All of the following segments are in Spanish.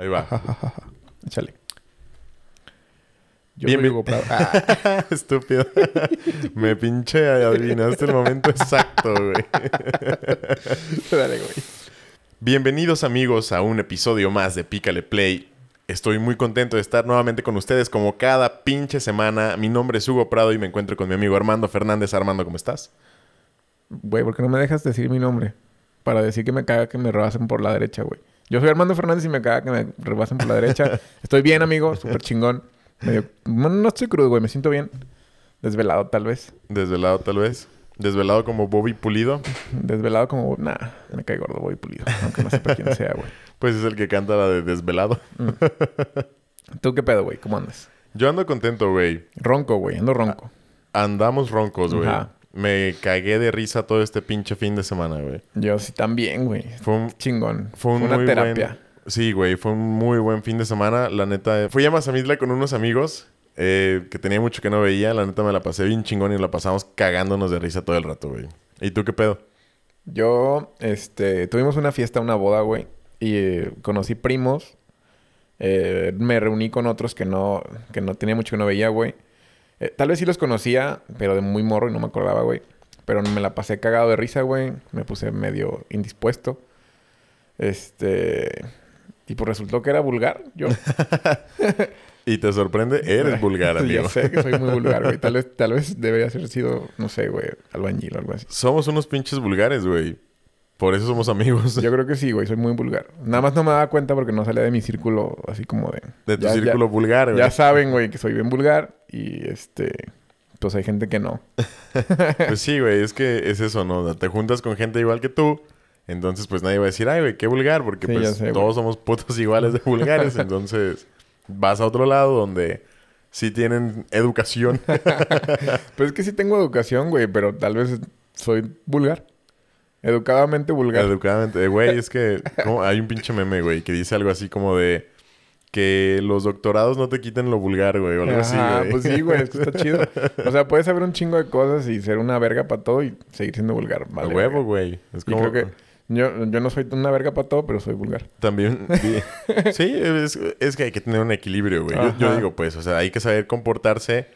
Ahí va. Échale. Yo Bien, soy bien. Hugo Prado. Ah, Estúpido. Me pinche adivinaste el momento exacto, güey. dale, güey. Bienvenidos amigos a un episodio más de Pícale Play. Estoy muy contento de estar nuevamente con ustedes como cada pinche semana. Mi nombre es Hugo Prado y me encuentro con mi amigo Armando Fernández. Armando, ¿cómo estás? Güey, ¿por qué no me dejas decir mi nombre? Para decir que me caga que me rebasen por la derecha, güey. Yo soy Armando Fernández y me caga que me rebasen por la derecha. Estoy bien, amigo. Súper chingón. Medio... No, no estoy crudo, güey. Me siento bien. Desvelado, tal vez. Desvelado tal vez. Desvelado como Bobby Pulido. Desvelado como... Nah, me cae gordo, voy pulido. Aunque no sepa quién sea, güey. Pues es el que canta la de Desvelado. ¿Tú qué pedo, güey? ¿Cómo andas? Yo ando contento, güey. Ronco, güey. Ando ronco. Andamos roncos, güey. Ajá. Me cagué de risa todo este pinche fin de semana, güey. Yo sí también, güey. Fue un, Chingón. fue un una terapia. buen... Sí, güey. Fue un muy buen fin de semana. La neta... Fui a Mazamitla con unos amigos eh, que tenía mucho que no veía. La neta me la pasé bien chingón y la pasamos cagándonos de risa todo el rato, güey. ¿Y tú qué pedo? Yo, este, tuvimos una fiesta, una boda, güey. Y eh, conocí primos. Eh, me reuní con otros que no, que no tenía mucho que no veía, güey. Eh, tal vez sí los conocía, pero de muy morro y no me acordaba, güey. Pero me la pasé cagado de risa, güey. Me puse medio indispuesto. Este. Y pues resultó que era vulgar. Yo. ¿Y te sorprende? Eres vulgar, amigo. ya sé que soy muy vulgar, güey. Tal vez, tal vez debería haber sido, no sé, güey, albañil o algo así. Somos unos pinches vulgares, güey. Por eso somos amigos. Yo creo que sí, güey. Soy muy vulgar. Nada más no me daba cuenta porque no salía de mi círculo así como de... De tu Ya- ya- círculo vulgar, güey. Ya saben, güey, que soy bien vulgar. Y este... Pues hay gente que no. Pues sí, güey, es que es eso, ¿no? Te juntas con gente igual que tú, entonces pues nadie va a decir, ay, güey, qué vulgar, porque Sí, pues sé, todos somos putos iguales de vulgares, entonces vas a otro lado donde sí tienen educación. Pues es que sí tengo educación, güey. Pero tal vez soy vulgar. Educadamente vulgar. Educadamente, güey, es que como- hay un pinche meme, güey, que dice algo así como de que los doctorados no te quiten lo vulgar, güey, o algo así, güey. pues sí, güey. Es que está chido. O sea, puedes saber un chingo de cosas y ser una verga para todo y seguir siendo vulgar. Vale, huevo, güey. Es Y como creo que... Yo, yo no soy una verga para todo, pero soy vulgar. También, sí, sí, es, es que hay que tener un equilibrio, güey. Yo, yo digo, pues, o sea, hay que saber comportarse.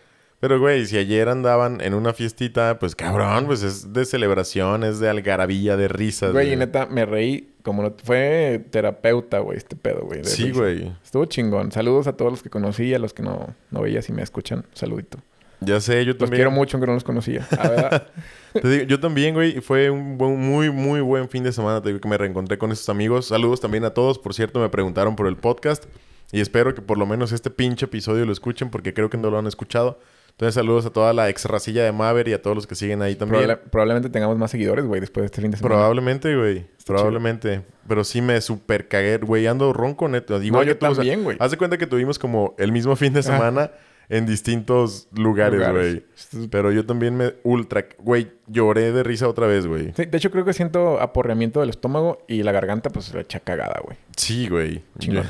Pero, güey, si ayer andaban en una fiestita, pues, cabrón, pues es de celebración, es de algarabía, de risas. Güey, y neta, me reí como no... Fue terapeuta, güey, este pedo, güey. Sí, güey. Estuvo chingón. Saludos a todos los que conocí y a los que no, no veía si me escuchan. Saludito. Ya sé, yo Los también. quiero mucho aunque no los conocía. A ver, Te digo, yo también, güey. Fue un buen- muy, muy buen fin de semana. Te digo que me reencontré con esos amigos. Saludos también a todos. Por cierto, me preguntaron por el podcast. Y espero que por lo menos este pinche episodio lo escuchen porque creo que no lo han escuchado. Entonces, saludos a toda la ex racilla de Maver y a todos los que siguen ahí también. probable- probablemente tengamos más seguidores, güey, después de este fin de semana. Probablemente, güey. Probablemente. Pero sí me super cagué. Güey, ando ronco, neto. Igual No, que yo tú, o sea, también, güey. Haz de cuenta que tuvimos como el mismo fin de semana en distintos lugares, güey. Pero yo también me ultra... Güey, lloré de risa otra vez, güey. Sí, de hecho, creo que siento aporreamiento del estómago y la garganta, pues, se echa cagada, güey. Sí, güey. Yo,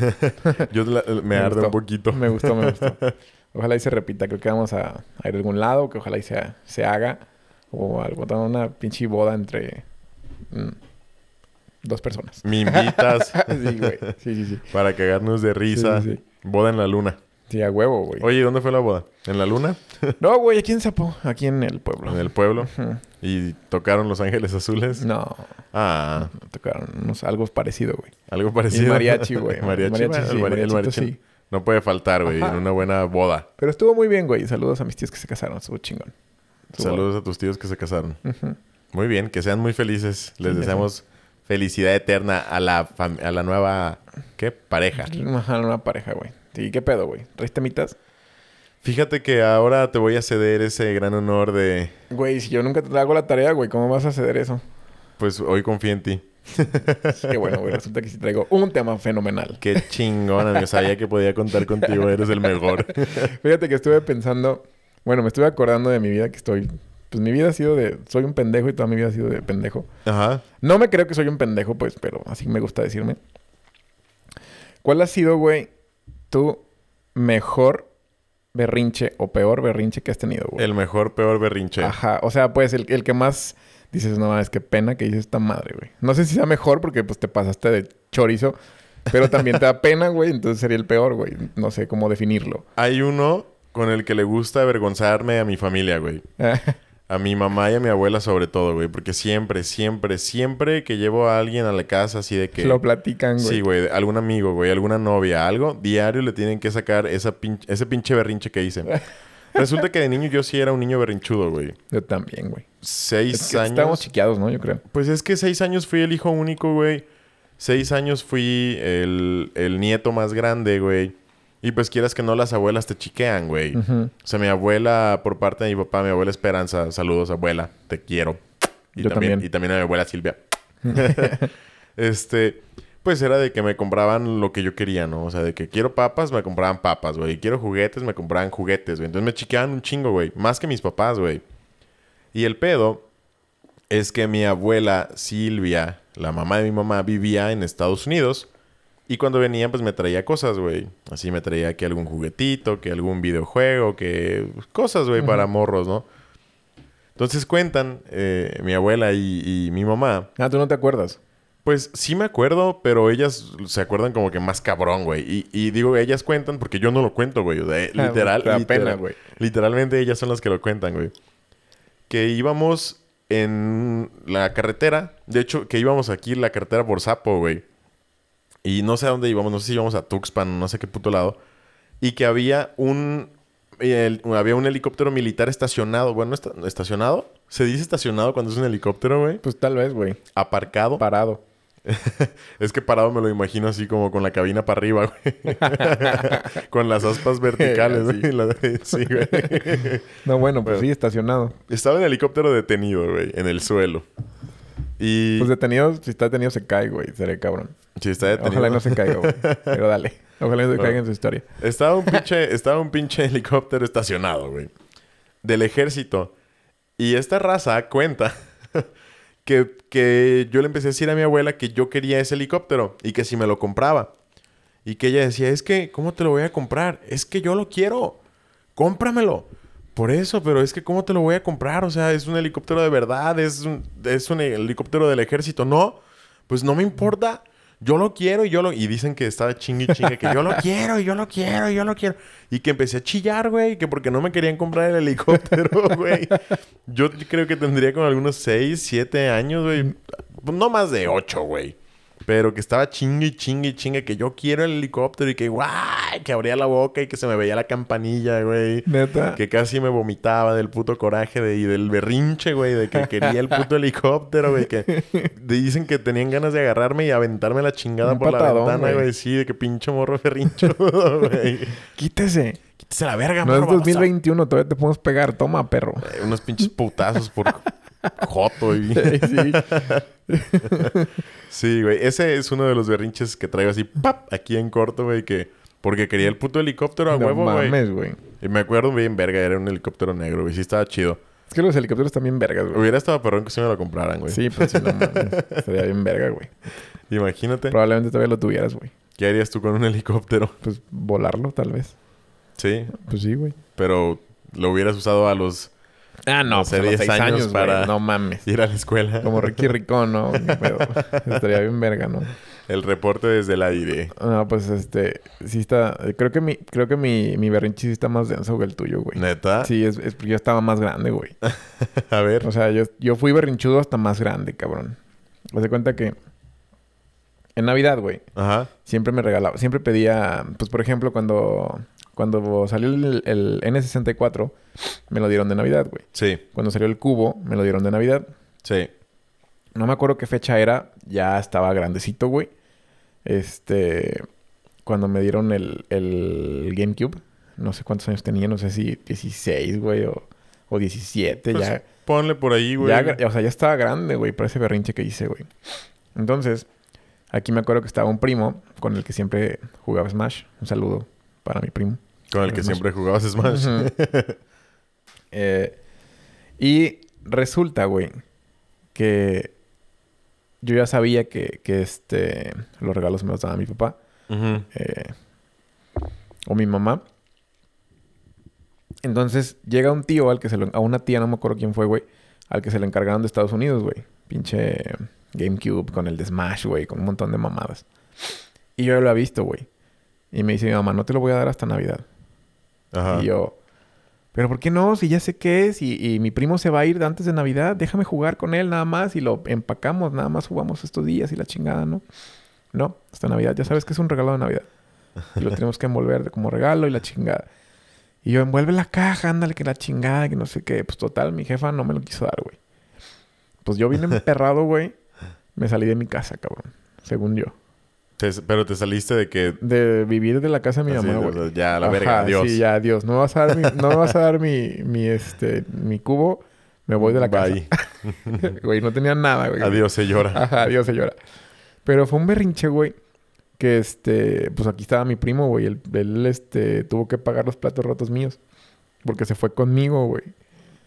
yo la- me, arde gustó. un poquito. Me gustó, me gustó. Ojalá y se repita. Creo que vamos a, a ir a algún lado, que ojalá y se, se haga. O algo, una pinche boda entre mm, dos personas. Me invitas sí, güey. Sí, sí, sí. para cagarnos de risa. Sí, sí. Boda en la luna. Sí, a huevo, güey. Oye, ¿dónde fue la boda? ¿En la luna? No, güey, aquí en Zapo. Aquí en el pueblo. ¿En el pueblo? ¿Y tocaron Los Ángeles Azules? No, Ah, no tocaron unos, algo parecido, güey. algo parecido. Y mariachi, güey. mariachi, Mariachi, sí, el, mari- el mariachi sí. No puede faltar, güey, en una buena boda. Pero estuvo muy bien, güey. Saludos a mis tíos que se casaron. Estuvo chingón. Estuvo- Saludos a tus tíos que se casaron. Muy bien, que sean muy felices. Les Sí, deseamos felicidad eterna a la, a la nueva, ¿qué? Pareja. Ajá, una pareja, güey. Sí, ¿qué pedo, güey? ¿Traes temitas? Fíjate que ahora te voy a ceder ese gran honor de, Güey, si yo nunca te hago la tarea, güey, ¿cómo vas a ceder eso? pues hoy confío en ti. Qué bueno, güey. Resulta que sí traigo un tema fenomenal. Qué chingón, amigo. Sabía que podía contar contigo. Eres el mejor. Fíjate que estuve pensando... Bueno, me estuve acordando de mi vida que estoy... Pues mi vida ha sido de... Soy un pendejo y toda mi vida ha sido de pendejo. Ajá. No me creo que soy un pendejo, pues, pero así me gusta decirme. ¿Cuál ha sido, güey, tu mejor berrinche o peor berrinche que has tenido, güey? El mejor, peor berrinche. Ajá. O sea, pues el, el que más dices, no mames, qué pena que dices esta madre, güey. No sé si sea mejor porque pues te pasaste de chorizo. Pero también te da pena, güey. Entonces sería el peor, güey. No sé cómo definirlo. Hay uno con el que le gusta avergonzarme a mi familia, güey. A mi mamá y a mi abuela sobre todo, güey. Porque siempre, siempre, siempre que llevo a alguien a la casa así de que... Lo platican, güey. Sí, güey. Algún amigo, güey. Alguna novia, algo. Diario le tienen que sacar esa ese pinche berrinche que hice. Resulta que de niño yo sí era un niño berrinchudo, güey. Yo también, güey. Seis años. Estábamos chiqueados, ¿no? Yo creo. Pues es que seis años fui el hijo único, güey. Seis años fui el, el nieto más grande, güey. Y pues quieras que no, las abuelas te chiquean, güey. O sea, mi abuela, por parte de mi papá, mi abuela Esperanza, saludos, abuela, te quiero. Y Yo también, también. Y también a mi abuela Silvia. este, pues era de que me compraban lo que yo quería, ¿no? O sea, de que quiero papas, me compraban papas, güey. Quiero juguetes, me compraban juguetes, güey. Entonces me chiqueaban un chingo, güey. Más que mis papás, güey. Y el pedo es que mi abuela Silvia, la mamá de mi mamá, vivía en Estados Unidos. Y cuando venía, pues me traía cosas, güey. Así me traía que algún juguetito, que algún videojuego, que cosas, güey, para morros, ¿no? Entonces cuentan eh, mi abuela y, y mi mamá. Ah, tú no te acuerdas. Pues sí me acuerdo, pero ellas se acuerdan como que más cabrón, güey. Y, y digo, ellas cuentan porque yo no lo cuento, güey. O sea, Ah, literal, literal- pena, güey. Literalmente ellas son las que lo cuentan, güey. Que íbamos en la carretera. De hecho, que íbamos aquí la carretera por Sapo, güey. Y no sé a dónde íbamos. No sé si íbamos a Tuxpan, no sé qué puto lado. Y que había un... el- había un helicóptero militar estacionado. Bueno, esta- estacionado. ¿Se dice estacionado cuando es un helicóptero, güey? Pues tal vez, güey. Aparcado. Parado. Es que parado me lo imagino así como con la cabina para arriba, güey. con las aspas verticales, güey. Sí, güey. No, bueno, pues Bueno. sí, estacionado. Estaba en helicóptero detenido, güey, en el suelo. Y Pues detenido, si está detenido se cae, güey. Seré cabrón. sí, está detenido. Ojalá no se caiga, güey. Pero dale. Ojalá no se caiga en su historia. Estaba un pinche, estaba un pinche helicóptero estacionado, güey. Del ejército. Y esta raza cuenta que, que yo le empecé a decir a mi abuela que yo quería ese helicóptero y que si me lo compraba. Y que ella decía, es que, ¿cómo te lo voy a comprar? Es que yo lo quiero. Cómpramelo. Por eso, pero es que, ¿cómo te lo voy a comprar? O sea, es un helicóptero de verdad, es es un helicóptero del ejército. No, pues no me importa. Yo lo quiero y yo lo... Y dicen que estaba chingue chingue que yo lo quiero y yo lo quiero y yo lo quiero. Y que empecé a chillar, güey, que porque no me querían comprar el helicóptero, güey. Yo creo que tendría como algunos 6, 7 años, güey. No más de 8, güey. Pero que estaba chingue y chingue y chingue que yo quiero el helicóptero y que guay, que abría la boca y que se me veía la campanilla, güey. Neta. Que casi me vomitaba del puto coraje de, y del berrinche, güey, de que quería el puto helicóptero, güey. Que dicen que tenían ganas de agarrarme y aventarme la chingada Un por la patadón, ventana, güey. Sí, de que pinche morro berrinchudo, güey. Quítese. Quítese la verga, No es morro baboso. 2021, todavía te podemos pegar. Toma, perro. Eh, Unos pinches putazos por joto y... sí. Sí, güey. Ese es uno de los berrinches que traigo así, ¡pap! Aquí en corto, güey, que... Porque quería el puto helicóptero a No huevo, güey. mames, güey. Y me acuerdo bien, verga, era un helicóptero negro, güey. Sí estaba chido. Es que los helicópteros también vergas, güey. Hubiera estado perrón que si me lo compraran, güey. Sí, pues sí, no mames. Estaría bien verga, güey. Imagínate. Probablemente todavía lo tuvieras, güey. ¿Qué harías tú con un helicóptero? Pues volarlo, tal vez. Sí, Pues sí, güey. pero lo hubieras usado a los... Ah, no, Hace pues a los 10 seis años años, para-. No mames. Ir a la escuela. Como Ricky Ricón, ¿no? Ni pedo. Estaría bien verga, ¿no? El reporte desde el aire. No, pues este... Sí está... Creo que mi... Creo que mi, mi berrinche sí está más denso que el tuyo, güey. ¿Neta? Sí, es, es yo estaba más grande, güey. A ver. O sea, yo, yo fui berrinchudo hasta más grande, cabrón. Haz de cuenta que... En Navidad, güey. Ajá. Siempre me regalaba... Siempre pedía... Pues, por ejemplo, cuando... Cuando salió el, el N64... Me lo dieron de Navidad, güey. Sí, Cuando salió el Cubo... Me lo dieron de Navidad. sí. No me acuerdo qué fecha era. Ya estaba grandecito, güey. Este... Cuando me dieron el, el GameCube. No sé cuántos años tenía. No sé si 16, güey. O, o 17. Pues, ya... Ponle por ahí, güey. Ya, o sea, ya estaba grande, güey, por ese berrinche que hice, güey. Entonces, aquí me acuerdo que estaba un primo con el que siempre jugaba Smash. Un saludo para mi primo. Con el que Smash. siempre jugabas Smash. Eh, y resulta, güey, que yo ya sabía que, que este, los regalos me los daba mi papá eh, o mi mamá. Entonces llega un tío al que se lo... A una tía, no me acuerdo quién fue, güey. Al que se le encargaron de Estados Unidos, güey. Pinche GameCube con el de Smash, güey. Con un montón de mamadas. Y yo lo he visto, güey. Y me dice mi mamá, no te lo voy a dar hasta Navidad. Ajá. Y yo, ¿pero por qué no? Si ya sé qué es y, y mi primo se va a ir antes de Navidad, déjame jugar con él nada más y lo empacamos, nada más jugamos estos días y la chingada, ¿no? No, hasta Navidad, ya sabes que es un regalo de Navidad. Y lo tenemos que envolver como regalo y la chingada. Y yo, envuelve la caja, ándale, que la chingada, que no sé qué. Pues total, mi jefa no me lo quiso dar, güey. Pues yo vine emperrado, güey. Me salí de mi casa, cabrón. Según yo. Te- pero te saliste de que... De vivir de la casa de mi así, mamá, o güey. sea, ya, la Ajá, verga, adiós. Sí, ya, adiós. No me vas a dar mi, no me vas a dar mi, mi, este, mi cubo. Me voy de la casa. Bye. Güey, no tenía nada, güey. Adiós, señora. Ajá, adiós, señora. Pero fue un berrinche, güey. Que este, pues aquí estaba mi primo, güey. Él, él, este, tuvo que pagar los platos rotos míos. Porque se fue conmigo, güey.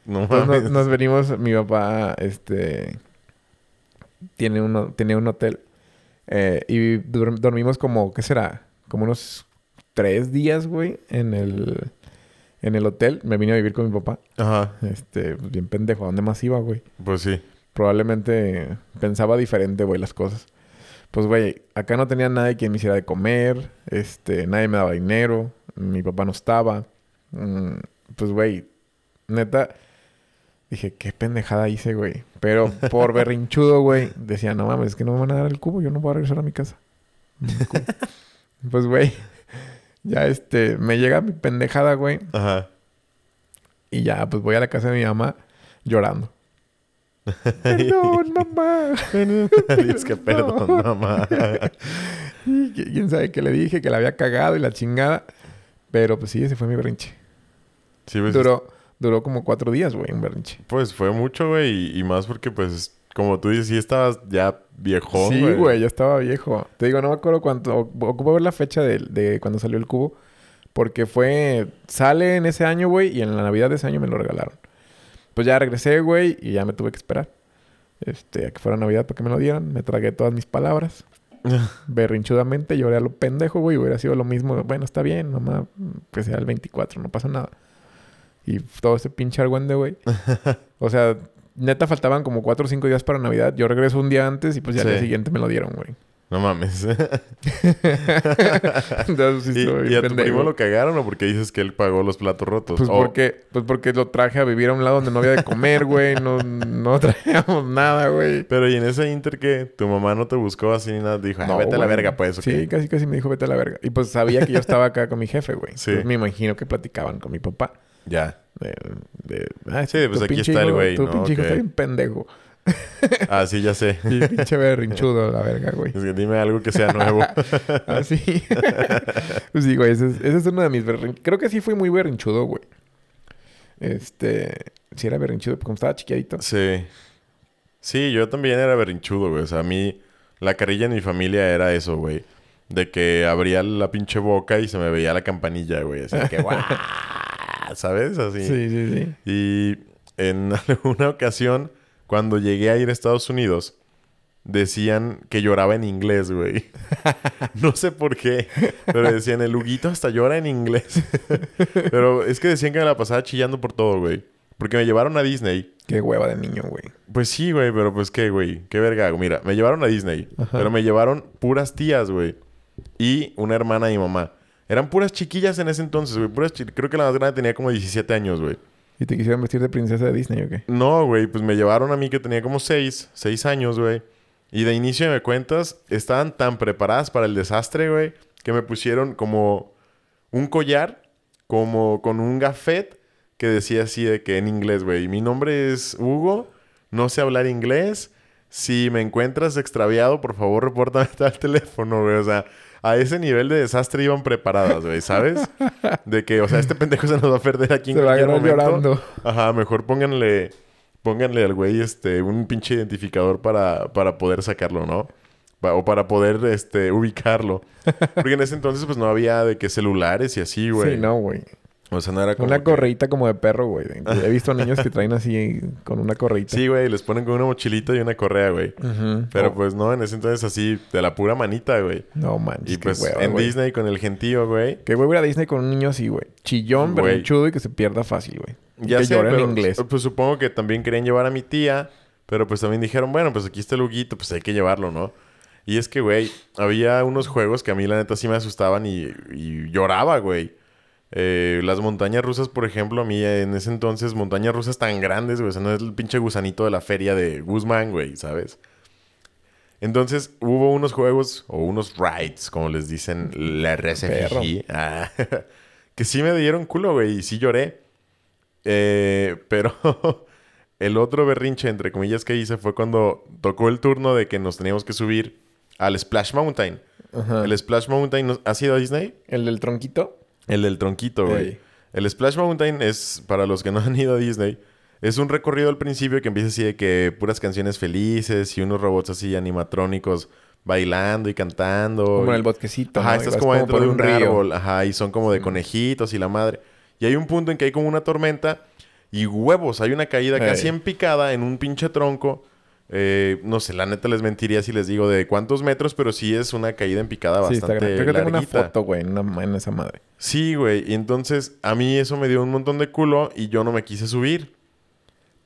No Entonces mames. nos, nos venimos, mi papá, este, tiene uno, tenía un hotel. eh, y dur- dormimos como, ¿qué será? Como unos tres días, güey, en el, en el hotel. Me vine a vivir con mi papá. Ajá. Este, pues, bien pendejo. ¿A dónde más iba, güey? Pues sí. Probablemente pensaba diferente, güey, las cosas. Pues, güey, acá no tenía nadie quien me hiciera de comer. Este, nadie me daba dinero. Mi papá no estaba. Mm, pues, güey, neta, dije, qué pendejada hice, güey. Pero por berrinchudo, güey, decía, no mames, es que no me van a dar el cubo. Yo no voy a regresar a mi casa. Pues, güey, ya este, me llega mi pendejada, güey. Ajá. Y ya, pues voy a la casa de mi mamá llorando. Perdón, mamá. Dios, que perdón, mamá. Y qui- quién sabe qué le dije, que la había cagado y la chingada. Pero pues sí, ese fue mi berrinche. Sí, pues, Duró, duró como cuatro días, güey, un berrinche. pues fue mucho, güey. Y, y más porque, pues, como tú dices, sí estabas ya viejón, sí, güey, ya estaba viejo. Te digo, no me acuerdo cuánto. Ocupo ver la fecha de, de cuando salió el cubo. Porque fue. Sale en ese año, güey, y en la Navidad de ese año me lo regalaron. Pues ya regresé, güey, y ya me tuve que esperar. Este, a que fuera Navidad para que me lo dieran. Me tragué todas mis palabras. berrinchudamente lloré a lo pendejo, güey. Hubiera sido lo mismo. Bueno, está bien, mamá. Que sea el 24, no pasa nada. Y todo ese pinche argüende, güey. o sea, neta faltaban como 4 o 5 días para Navidad. Yo regreso un día antes y pues ya al día siguiente me lo dieron, güey. No mames. Entonces sí ¿Y, y a tu primo lo cagaron o porque dices que él pagó los platos rotos? Pues porque, pues porque lo traje a vivir a un lado donde no había de comer, güey. No, no traíamos nada, güey. Pero y en ese inter que tu mamá no te buscó así ni nada, dijo, ah, No, vete a la verga, pues. ¿o Sí, qué?" casi casi me dijo vete a la verga. Y pues sabía que yo estaba acá con mi jefe, güey. Sí. Me imagino que platicaban con mi papá. Ya. De, de, ah, Sí, pues aquí está el güey, Tu ¿no? pinche hijo está bien pendejo. Ah, sí, ya sé. Y pinche berrinchudo, la verga, güey. Es que dime algo que sea nuevo. Así. pues sí, güey. Ese es, ese es uno de mis berrinchudos. Creo que sí fui muy berrinchudo, güey. Este... Sí era berrinchudo, porque como estaba chiquiadito. sí. Sí, yo también era berrinchudo, güey. O sea, a mí la carrilla en mi familia era eso, güey. De que abría la pinche boca y se me veía la campanilla, güey. Así que, ¡guau! ¿Sabes? Así. Sí, sí, sí. Y en alguna ocasión, cuando llegué a ir a Estados Unidos, decían que lloraba en inglés, güey. no sé por qué, pero decían, el Huguito hasta llora en inglés. pero es que decían que me la pasaba chillando por todo, güey. Porque me llevaron a Disney. Qué hueva de niño, güey. Pues sí, güey, pero pues qué, güey. Qué verga. Mira, me llevaron a Disney. Ajá. Pero me llevaron puras tías, güey. Y una hermana y mamá. Eran puras chiquillas en ese entonces, güey. Puras Creo que la más grande tenía como 17 años, güey. ¿Y te quisieron vestir de princesa de Disney o qué? No, güey, pues me llevaron a mí que tenía como seis, seis años, güey. Y de inicio me cuentas, estaban tan preparadas para el desastre, güey, que me pusieron como un collar, como con un gafet que decía así de que en inglés, güey, mi nombre es Hugo, no sé hablar inglés, si me encuentras extraviado, por favor, repórtame al teléfono, güey, o sea... A ese nivel de desastre iban preparadas, güey, ¿sabes? De que, o sea, este pendejo se nos va a perder aquí en Se va a cualquier momento. llorando. Ajá, mejor pónganle, pónganle al güey este, un pinche identificador para, para poder sacarlo, ¿no? O para poder este, ubicarlo. Porque en ese entonces pues no había de que celulares y así, güey. Sí, no, güey. O sea, no era como Una que- correíta como de perro, güey. He visto niños que traen así con una correíta. Sí, güey, les ponen con una mochilita y una correa, güey. Pero Oh, pues no, en ese entonces así, de la pura manita, güey. No manches, Y qué pues hueva, en güey. Disney con el gentío, güey. Que güey voy a ir a Disney con un niño así, güey. Chillón, berrinchudo y que se pierda fácil, güey. Ya que sé, pero, en inglés. Pues supongo que también querían llevar a mi tía, pero pues también dijeron, bueno, pues aquí está el Huguito, pues hay que llevarlo, ¿no? Y es que, güey, había unos juegos que a mí la neta sí me asustaban y, y lloraba, güey. Eh, las montañas rusas, por ejemplo, a mí en ese entonces, montañas rusas tan grandes, güey. O sea, no es el pinche gusanito de la feria de Guzmán, güey, ¿sabes? Entonces hubo unos juegos o unos rides, como les dicen, la RSFG, ah, que sí me dieron culo, güey, y sí lloré. Eh, pero el otro berrinche, entre comillas, que hice fue cuando tocó el turno de que nos teníamos que subir al Splash Mountain. El Splash Mountain, ¿ha sido a Disney? ¿El del tronquito? El del tronquito, güey. El Splash Mountain es, para los que no han ido a Disney, es un recorrido al principio que empieza así de que puras canciones felices y unos robots así animatrónicos bailando y cantando. Como en el bosquecito. Ajá, estás como, dentro de un, árbol. Ajá, y son como de conejitos y la madre. Y hay un punto en que hay como una tormenta y huevos. Hay una caída casi en picada en un pinche tronco. Eh, no sé, la neta les mentiría si les digo de cuántos metros, pero sí es una caída en picada sí, bastante Creo que tengo una foto, güey, en, esa madre. Sí, güey. Y entonces a mí eso me dio un montón de culo y yo no me quise subir.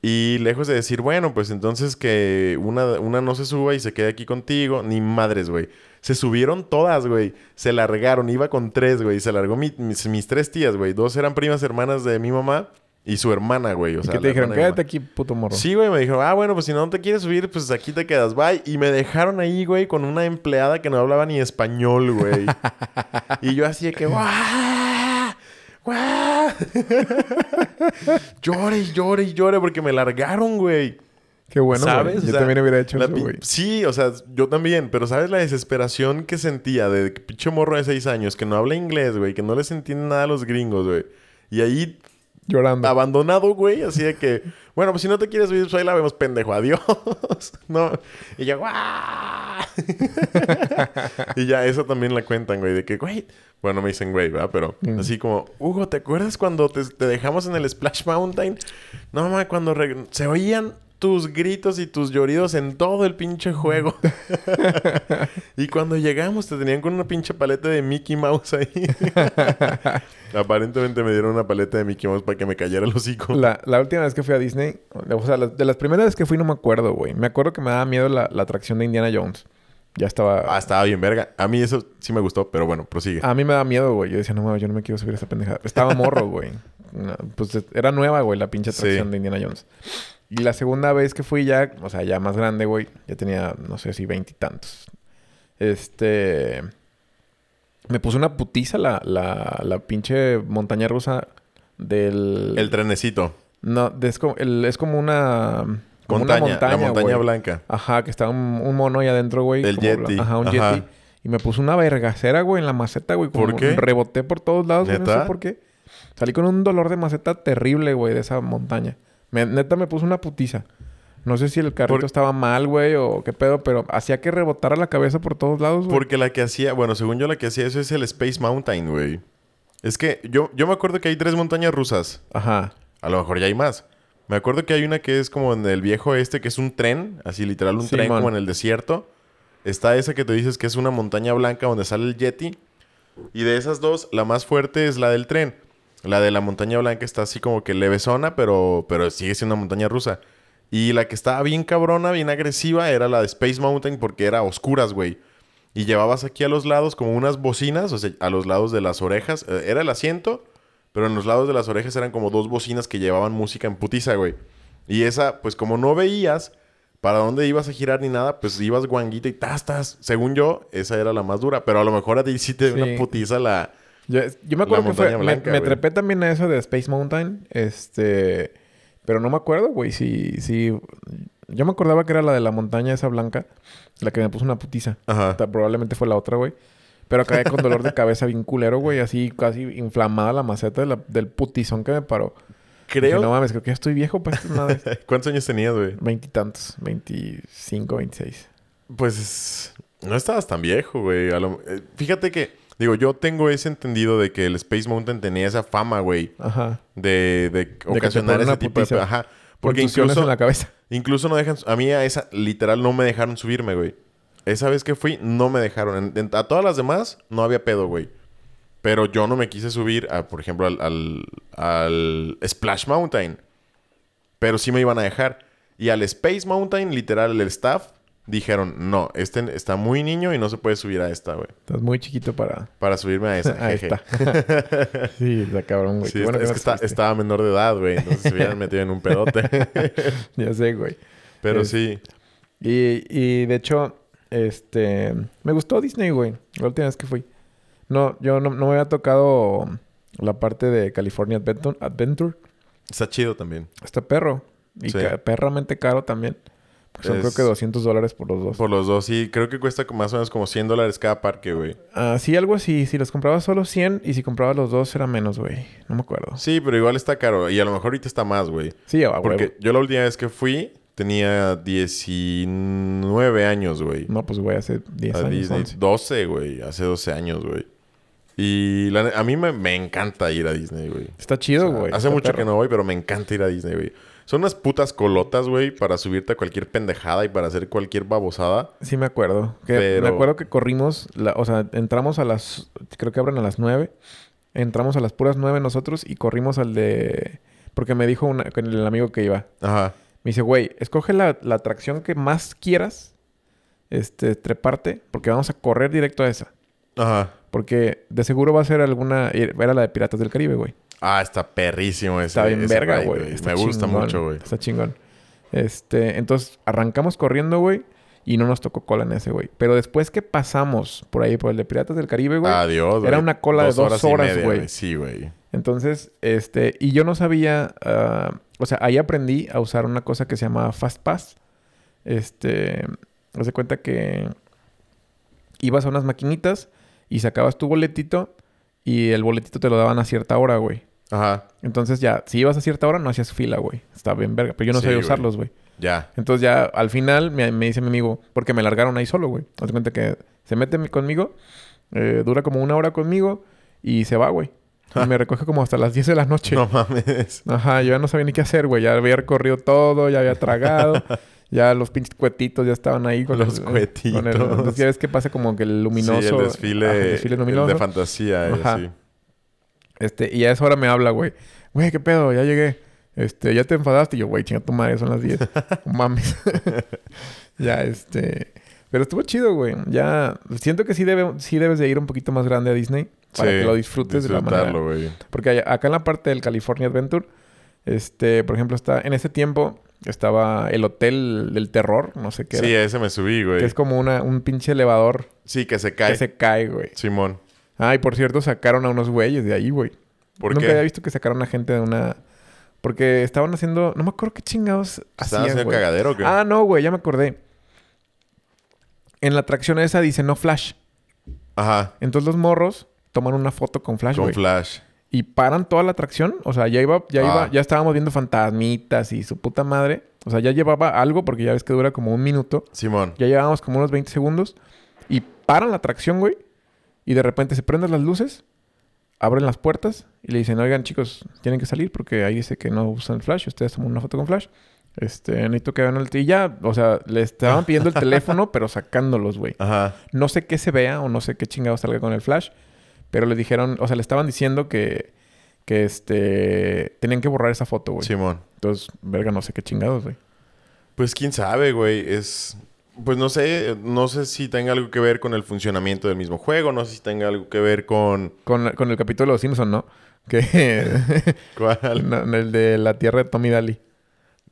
Y lejos de decir, bueno, pues entonces que una, una no se suba y se quede aquí contigo, ni madres, güey. Se subieron todas, güey. Se largaron, iba con tres, güey. Se largó mis, mis, tres tías, güey. Dos eran primas hermanas de mi mamá y su hermana, güey. O sea, ¿Y te dijeron? Quédate aquí, puto morro. Sí, güey. Me dijeron, ah, bueno, pues si no te quieres subir, pues aquí te quedas. Bye. Y me dejaron ahí, güey, con una empleada que no hablaba ni español, güey. y yo así de que, ¡guau! llore y llore y llore porque me largaron, güey. Qué bueno, ¿sabes? Yo también hubiera hecho eso, güey. Sí, o sea, yo también. Pero ¿sabes la desesperación que sentía de pinche morro de seis años que no habla inglés, güey? Que no les entiende nada a los gringos, güey. Y ahí... Llorando. Abandonado, güey. Así de que... Bueno, pues si no te quieres subir, pues ahí la vemos, pendejo. Adiós. no. Y yo... y ya eso también la cuentan, güey. De que, güey... Bueno, me dicen güey, ¿verdad? Pero mm. así como, Hugo, ¿te acuerdas cuando te, dejamos en el Splash Mountain? No, mamá, cuando se oían tus gritos y tus lloridos en todo el pinche juego. y cuando llegamos te tenían con una pinche paleta de Mickey Mouse ahí. Aparentemente me dieron una paleta de Mickey Mouse para que me cayera el hocico. La, la última vez que fui a Disney, o sea, de las primeras veces que fui no me acuerdo, güey. Me acuerdo que me daba miedo la, la atracción de Indiana Jones. Ya estaba. Ah, estaba bien verga. A mí eso sí me gustó, pero bueno, prosigue. A mí me da miedo, güey. Yo decía, no, yo no me quiero subir a esa pendejada. Estaba morro, güey. pues era nueva, güey, la pinche atracción de Indiana Jones. Y la segunda vez que fui ya, o sea, ya más grande, güey. Ya tenía, no sé si veintitantos. Este. Me puso una putiza la, la, la pinche montaña rusa del. El trenecito. No, es como, es como una montaña, la montaña blanca. Ajá, que está un, mono ahí adentro, güey. El Yeti. Ajá, un Yeti. Y me puso una vergacera, güey, en la maceta, güey. ¿Por qué? Reboté por todos lados, güey. No sé por qué. Salí con un dolor de maceta terrible, güey, de esa montaña. Neta me puso una putiza. No sé si el carrito estaba mal, güey, o qué pedo, pero hacía que rebotara la cabeza por todos lados, güey. Porque la que hacía, bueno, según yo la que hacía eso es el Space Mountain, güey. Es que yo, yo me acuerdo que hay tres montañas rusas. Ajá. A lo mejor ya hay más. Me acuerdo que hay una que es como en el viejo este, que es un tren, así literal un tren como en el desierto. Está esa que te dices que es una montaña blanca donde sale el Yeti. Y de esas dos, la más fuerte es la del tren. La de la montaña blanca está así como que levesona, pero, pero sigue siendo una montaña rusa. Y la que estaba bien cabrona, bien agresiva, era la de Space Mountain porque era oscuras, güey. Y llevabas aquí a los lados como unas bocinas, o sea, a los lados de las orejas. Eh, era el asiento pero en los lados de las orejas eran como dos bocinas que llevaban música en putiza, güey. Y esa, pues como no veías para dónde ibas a girar ni nada, pues ibas guanguita y tastas. Según yo, esa era la más dura. Pero a lo mejor a ti sí te dio una putiza la. Yo, me acuerdo que fue. me, trepé también a eso de Space Mountain. Este. Pero no me acuerdo, güey. Si, si. Yo me acordaba que era la de la montaña esa blanca. La que me puso una putiza. Ajá. probablemente fue la otra, güey. Pero acabé con dolor de cabeza bien culero, güey. Así casi inflamada la maceta del putizón que me paró. Creo... no mames, creo que ya estoy viejo para estas ¿Cuántos años tenías, güey? Veintitantos. Veinticinco, veintiséis. Pues... No estabas tan viejo, güey. Eh, fíjate que... Digo, yo tengo ese entendido de que el Space Mountain tenía esa fama, güey. Ajá. De, de ocasionar ese tipo de... Ajá. Porque incluso... en la cabeza. Incluso no dejan... A mí a esa... Literal no me dejaron subirme, güey. Esa vez que fui, no me dejaron. a todas las demás, no había pedo, güey. Pero yo no me quise subir, a, por ejemplo, al, al, Splash Mountain. Pero sí me iban a dejar. Y al Space Mountain, literal, el staff dijeron, no, este está muy niño y no se puede subir a esta, güey. Estás muy chiquito para... Para subirme a esa. a esta. sí, está cabrón, güey. Sí, bueno es no que está- estaba menor de edad, güey. Entonces se hubieran metido en un pedote. Ya sé, güey. Pero Es- sí. Y, y de hecho, este... Me gustó Disney, güey. La última vez que fui. No, yo no, no me había tocado la parte de California Adventure. Adventure. Está chido también. Está perro. Y Sí. ca- perramente caro también. Son creo que 200 dólares por los dos. Por los dos, sí. Creo que cuesta más o menos como 100 dólares cada parque, güey. Ah, sí, algo así. Si los comprabas solo 100 y si comprabas los dos era menos, güey. No me acuerdo. Sí, pero igual está caro. Y a lo mejor ahorita está más, güey. Sí, a huevo. Porque yo la última vez que fui tenía 19 años, güey. No, pues, güey, hace 10 a años. Disney. 11. 12, güey. Hace 12 años, güey. Y la a mí me, me encanta ir a Disney, güey. Está chido, O sea, güey. hace mucho perro. que no voy, pero me encanta ir a Disney, güey. Son unas putas colotas, güey, para subirte a cualquier pendejada y para hacer cualquier babosada. Sí, me acuerdo. Que Pero- Me acuerdo que corrimos, la- o sea, entramos a las, creo que abren a las 9. Entramos a las puras 9 nosotros y corrimos al de... Porque me dijo una, con el amigo que iba. Ajá. Me dice, güey, escoge la, la atracción que más quieras, este, treparte, porque vamos a correr directo a esa. Ajá. Porque de seguro va a ser alguna... Era la de Piratas del Caribe, güey. Ah, está perrísimo ese. Está bien ese verga, ride, güey. Está Me gusta mucho, güey. Está chingón. Este, entonces arrancamos corriendo, güey. Y no nos tocó cola en ese, güey. Pero después que pasamos por ahí, por el de Piratas del Caribe, güey. Adiós, güey. Era una cola de dos horas, güey. Sí, güey. Entonces, este, y yo no sabía, ah, o sea, ahí aprendí a usar una cosa que se llama Fast Pass. Este, haz de cuenta que ibas a unas maquinitas y sacabas tu boletito y el boletito te lo daban a cierta hora, güey. Ajá. Entonces ya, si ibas a cierta hora no hacías fila, güey. Está bien verga, pero yo no Sí, sabía güey. usarlos, güey. Ya. Entonces ya al final me, me dice mi amigo, porque me largaron ahí solo, güey. Haz de cuenta que se mete mi- conmigo, eh, dura como una hora conmigo y se va, güey. Y me recoge como hasta las 10 de la noche. No mames. Ajá, yo ya no sabía ni qué hacer, güey. Ya había recorrido todo, ya había tragado. ya los pinches cuetitos ya estaban ahí con Los el- cuetitos. Con el, entonces ya ves que pasa como que el luminoso. Sí, el desfile, Ajá, el desfile el luminoso. de fantasía, eh, Ajá. sí. Este, y a esa hora me habla, güey. Güey, ¿qué pedo? Ya llegué. Este, ya te enfadaste. Y yo, güey, chinga tu madre, son las 10. No Mames. ya, este. Pero estuvo chido, güey. Ya. Siento que sí, debe, sí debes de ir un poquito más grande a Disney. Para Sí, que lo disfrutes de la manera. güey. Porque acá en la parte del California Adventure, este, por ejemplo, está. En ese tiempo estaba el hotel del terror, no sé qué. Sí, era, a ese me subí, güey. que es como una, un pinche elevador Sí, que se cae. que se cae, güey. Simón. Ah, y por cierto, sacaron a unos güeyes de ahí, güey. ¿Por Nunca qué? había visto que sacaron a gente de una. Porque estaban haciendo. No me acuerdo qué chingados ¿Estaban hacían, haciendo güey. cagadero o qué? Ah, no, güey, ya me acordé. En la atracción esa dice no flash. Ajá. Entonces los morros toman una foto con flash, Con güey. flash. Y paran toda la atracción. O sea, ya iba, ya Ah. iba, ya estábamos viendo fantasmitas y su puta madre. O sea, ya llevaba algo porque ya ves que dura como un minuto. Simón. Ya llevábamos como unos 20 segundos. Y paran la atracción, güey. Y de repente se prenden las luces. Abren las puertas. Y le dicen, oigan, chicos, tienen que salir porque ahí dice que no usan flash. Ustedes toman una foto con flash. Este, necesito que vean el... Y ya, o sea, le estaban pidiendo el teléfono, pero sacándolos, güey. Ajá. No sé qué se vea o no sé qué chingado salga con el flash. Pero le dijeron, o sea, le estaban diciendo que, que este, tenían que borrar esa foto, güey. Simón. Entonces, verga, no sé qué chingados, güey. Pues quién sabe, güey. Es. Pues no sé, no sé si tenga algo que ver con el funcionamiento del mismo juego, no sé si tenga algo que ver con. Con, con el capítulo de los Simpsons, ¿no? Que... ¿Cuál? no, el de la tierra de Tommy Daly.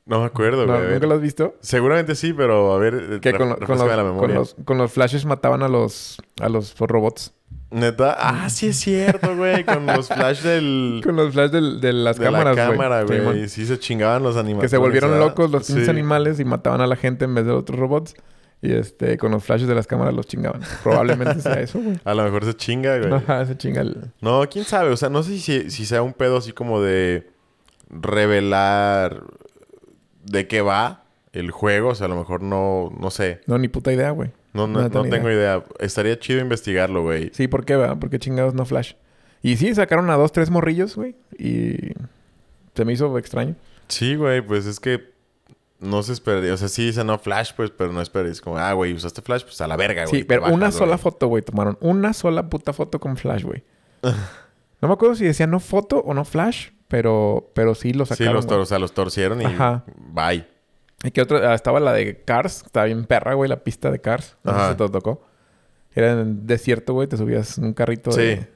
No me acuerdo, güey. ¿Nunca lo has visto? Seguramente sí, pero a ver, Que ref- con, con los, la con, los, con los flashes mataban a los, a los robots. Neta, ah, sí es cierto, güey, con los flash del Con los flashes del- de las de cámaras, la güey. cámara, Sí, güey. Sí, se chingaban los animales. que se volvieron locos los Sí. animales y mataban a la gente en vez de otros robots. Y este, con los flashes de las cámaras los chingaban. Probablemente sea eso, güey. A lo mejor se chinga, güey. Ajá, se chinga el... No, quién sabe. O sea, no sé si, si sea un pedo así como de revelar de qué va el juego. O sea, a lo mejor no, no sé. No, ni puta idea, güey. No, no, no tengo idea. Estaría chido investigarlo, güey. Sí, ¿por qué, va? ¿Por qué chingados no flash? Y sí, sacaron a dos, tres morrillos, güey. Y se me hizo extraño. Sí, güey, pues es que no se esperaría. O sea, sí dice no flash, pues, pero no esperes. Como, ah, güey, usaste flash, pues a la verga, güey. Sí, pero bajas, una güey. sola foto, güey, tomaron. Una sola puta foto con flash, güey. no me acuerdo si decía no foto o no flash, pero, pero sí lo Sí, sacaron. los, güey. o sea, los torcieron y Ajá. bye. ¿Y qué otra? Ah, estaba la de Cars. Estaba bien perra, güey, la pista de Cars. No sé si te tocó. Era en desierto, güey. Te subías en un carrito de... Sí.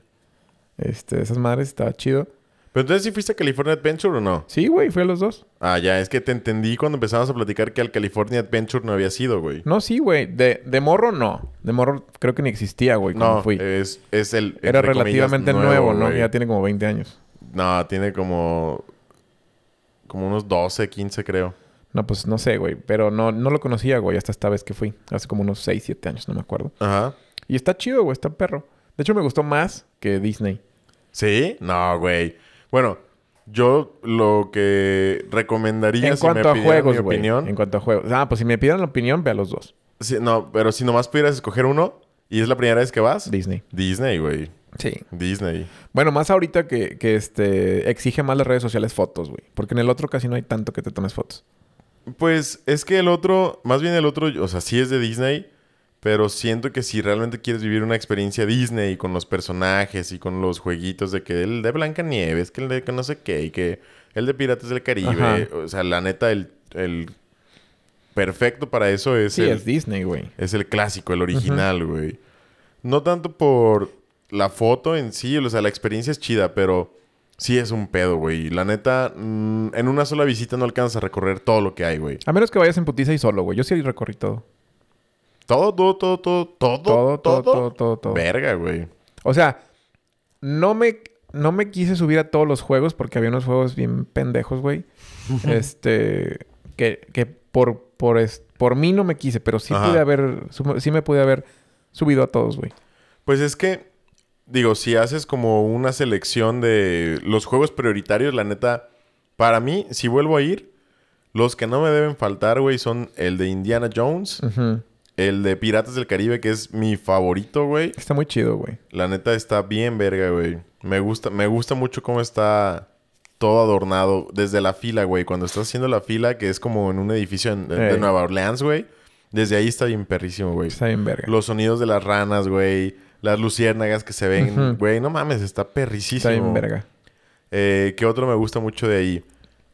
Este, esas madres. Estaba chido. Pero entonces, ¿sí fuiste a California Adventure o no? Sí, güey. Fui a los dos. Ah, ya. Es que te entendí cuando empezamos a platicar que al California Adventure no había sido, güey. No, sí, güey. De, de morro, no. De morro creo que ni existía, güey, cuando No, fui. es, es el... Era comillas, relativamente nuevo, ¿no? Ya tiene como 20 años. No, tiene como... Como unos 12, 15, creo. No, pues no sé, güey. Pero no, no lo conocía, güey, hasta esta vez que fui. Hace como unos 6, 7 años, no me acuerdo. Ajá. Y está chido, güey. Está perro. De hecho, me gustó más que Disney. ¿Sí? No, güey. Bueno, yo lo que recomendaría En si me cuanto a pidieran juegos, mi güey. opinión... En cuanto a juegos. Ah, pues si me pidieran la opinión, ve a los dos. Sí, no, pero si nomás pudieras escoger uno y es la primera vez que vas, Disney. Disney, güey. Sí. Disney. Bueno, más ahorita que, que este exige más las redes sociales fotos, güey. Porque en el otro casi no hay tanto que te tomes fotos. Pues es que el otro, más bien el otro, o sea, sí es de Disney, pero siento que si realmente quieres vivir una experiencia Disney con los personajes y con los jueguitos de que el de Blancanieves, que el de que no sé qué, y que el de Piratas del Caribe, Ajá. o sea, la neta, el, el perfecto para eso es, Sí, el, es Disney, güey. es el clásico, el original, güey. No tanto por la foto en sí, o sea, la experiencia es chida, pero sí es un pedo, güey. La neta, mm, en una sola visita no alcanzas a recorrer todo lo que hay, güey. A menos que vayas en putiza y solo, güey. Yo sí recorrí todo. Todo, todo, todo, todo, todo, Todo, todo, todo, todo, todo. Verga, güey. O sea, no me, no me quise subir a todos los juegos porque había unos juegos bien pendejos, güey. este, que, que por, por, es- por mí no me quise, pero sí Ajá. pude haber, sí me pude haber subido a todos, güey. Pues es que, digo, si haces como una selección de los juegos prioritarios, la neta, para mí, si vuelvo a ir, los que no me deben faltar, güey, son el de Indiana Jones, el de Piratas del Caribe, que es mi favorito, güey. Está muy chido, güey. La neta está bien verga, güey. Me gusta, me gusta mucho cómo está todo adornado desde la fila, güey. Cuando estás haciendo la fila, que es como en un edificio en- de. Nueva Orleans, güey. Desde ahí está bien perrísimo, güey. Está bien verga. Los sonidos de las ranas, güey. Las luciérnagas que se ven, güey. No mames, está perrísimo. Está bien verga. Eh, ¿Qué otro me gusta mucho de ahí?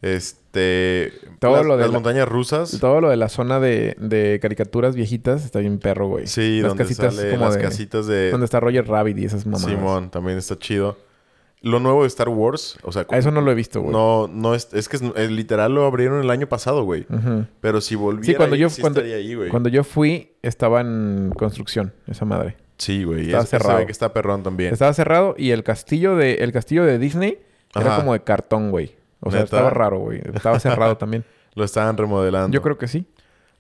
Este... Todo las, lo de las la- montañas rusas. Todo lo de la zona de, de caricaturas viejitas está bien perro, güey. Sí, las donde casitas sale como las de... casitas de... Donde está Roger Rabbit y esas mamadas. Simón, también está chido. Lo nuevo de Star Wars, o sea... Eso no lo he visto, güey. No, no es... Es que es- literal lo abrieron el año pasado, güey. Pero si volviera Sí, cuando ahí, yo, sí cuando, estaría ahí, güey. cuando yo fui, estaba en construcción, esa madre. Sí, güey. Estaba Es- se cerrado. ve que está perrón también. Estaba cerrado y el castillo de, el castillo de Disney era como de cartón, güey. O sea, estaba raro, güey. Estaba cerrado también. Lo estaban remodelando. Yo creo que sí.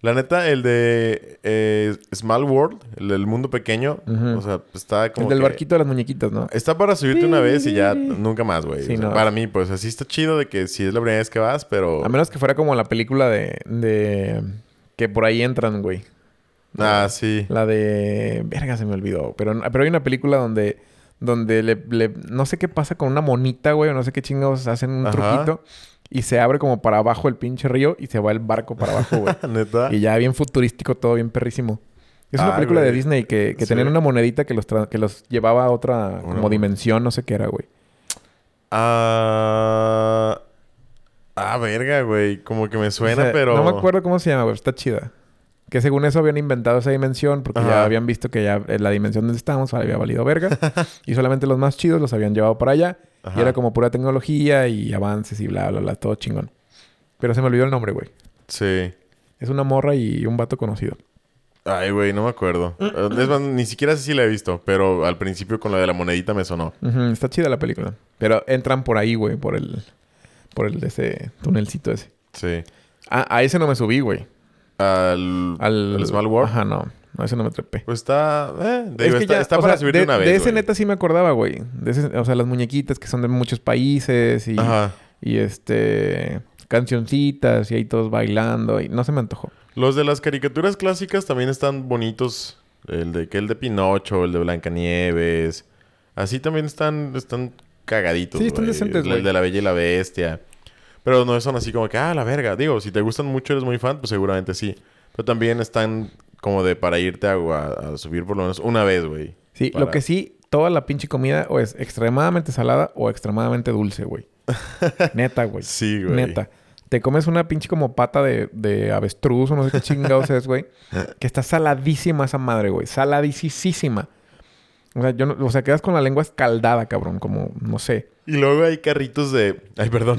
La neta, el de eh, Small World, el del mundo pequeño, o sea, está como el del que- barquito de las muñequitas, ¿no? Está para subirte una vez y ya nunca más, güey. Sí, O sea, no. Para mí, pues así está chido de que si es la primera vez que vas, pero... A menos que fuera como la película de... de que por ahí entran, güey. Ah, sí. La de... Verga, se me olvidó. Pero, pero hay una película donde... Donde le, le- No sé qué pasa con una monita, güey. O no sé qué chingados hacen un Ajá. truquito. Y se abre como para abajo el pinche río. Y se va el barco para abajo, güey. Neta. y ya bien futurístico, todo bien perrísimo. Es una Ay, película de. Disney que, que Sí. tenían una monedita que los, que los llevaba a otra como dimensión. No sé qué era, güey. Ah... Ah, verga, güey. Como que me suena, O sea, pero... No me acuerdo cómo se llama, güey. Está chida. Que según eso habían inventado esa dimensión porque ya habían visto que ya en la dimensión donde estábamos había valido verga. y solamente los más chidos los habían llevado para allá. Ajá. Y era como pura tecnología y avances y bla, bla, bla. Todo chingón. Pero se me olvidó el nombre, güey. Sí. Es una morra y un vato conocido. Ay, güey, no me acuerdo. Es más, ni siquiera sé si la he visto, pero al principio con lo de la monedita me sonó. Está chida la película. Pero entran por ahí, güey. Por el... Por el de ese tunelcito ese. Sí. Ah, a ese no me subí, güey. Al, Al... al Small World. Ajá, no. No, a ese no me trepé. Pues está... Eh, digo, Es que está, ya, está para sea, subirte de, una vez, de ese güey. neta sí me acordaba, güey. De ese- o sea, las muñequitas que son de muchos países y, Ajá. y este cancioncitas y ahí todos bailando y no se me antojó. Los de las caricaturas clásicas también están bonitos. El de que el de Pinocho, el de Blancanieves. Así también están, están cagaditos. Sí, están güey. decentes, El güey. de la Bella y la Bestia. Pero no son así como que, ah, la verga. Digo, si te gustan mucho, eres muy fan, pues seguramente sí. Pero también están como de para irte a, a- a subir por lo menos una vez, güey. Sí, Para- lo que sí, toda la pinche comida o es extremadamente salada o extremadamente dulce, güey. Neta, güey. Sí, güey. Neta. Te comes una pinche como pata de, de avestruz o no sé qué chingados es, güey. Que está saladísima esa madre, güey. Saladísima. O sea, yo no- o sea, quedas con la lengua escaldada, cabrón. Como, no sé. Y luego hay carritos de... Ay, perdón.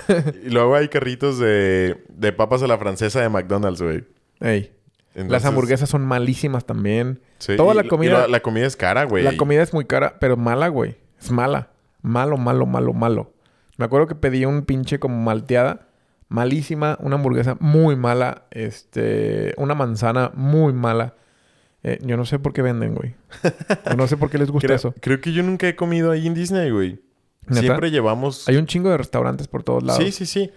y luego hay carritos de, de papas a la francesa de McDonald's, güey. Ey. Las hamburguesas son malísimas también. Sí, Toda y- la y comida... La, la comida es cara, güey. La comida es muy cara, pero mala, güey. Es mala. Malo, malo, malo, malo. Me acuerdo que pedí un pinche como malteada. Malísima. Una hamburguesa muy mala. Este... Una manzana muy mala. Eh, yo no sé por qué venden, güey. Yo no sé por qué les gusta creo, eso. creo que yo nunca he comido ahí en Disney, güey. ¿Neta? Siempre llevamos... Hay un chingo de restaurantes por todos lados. Sí, sí, sí.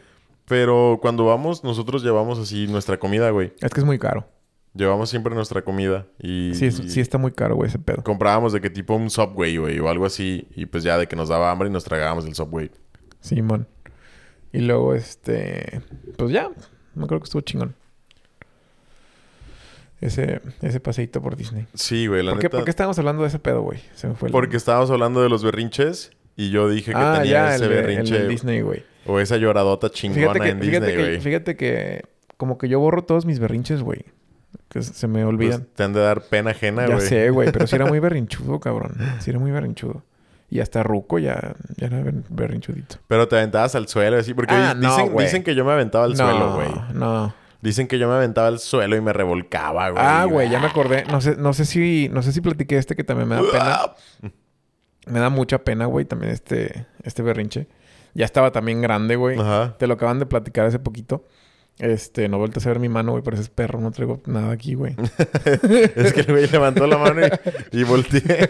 Pero cuando vamos, nosotros llevamos así nuestra comida, güey. Es que es muy caro. Llevamos siempre nuestra comida. Y, Sí, es- y sí está muy caro, güey, ese pedo. comprábamos de que tipo un Subway, güey, o algo así. Y pues ya de que nos daba hambre y nos tragábamos el Subway. Sí, man. Y luego, este... Pues ya. Me acuerdo que estuvo chingón. Ese, ese paseíto por Disney. Sí, güey, la ¿Por qué, neta. por qué estábamos hablando de ese pedo, güey? Se me fue el... Porque estábamos hablando de los berrinches y yo dije que ah, tenía ya, ese el, el berrinche de Disney, güey. o esa lloradota chingona Fíjate que, en fíjate, Disney, que, güey. fíjate que como que yo borro todos mis berrinches, güey. Que se me Pues, olvidan. te han de dar pena ajena, ya güey. sé, güey, pero sí era muy berrinchudo, cabrón. Sí era muy berrinchudo. Y hasta Ruco ya, ya era ber- berrinchudito. Pero te aventabas al suelo así. Porque Ah, di- no, dicen, dicen que yo me aventaba al no, suelo, güey. No. Dicen que yo me aventaba al suelo y me revolcaba, güey. Ah, güey, ya me acordé. No sé, no sé si, no sé si platiqué este que también me da pena. Me da mucha pena, güey, también este, este berrinche. Ya estaba también grande, güey. Ajá. Te lo acaban de platicar hace poquito. Este, no vueltas a ver mi mano, güey, pareces perro, no traigo nada aquí, güey. es que el güey levantó la mano y, y volteé.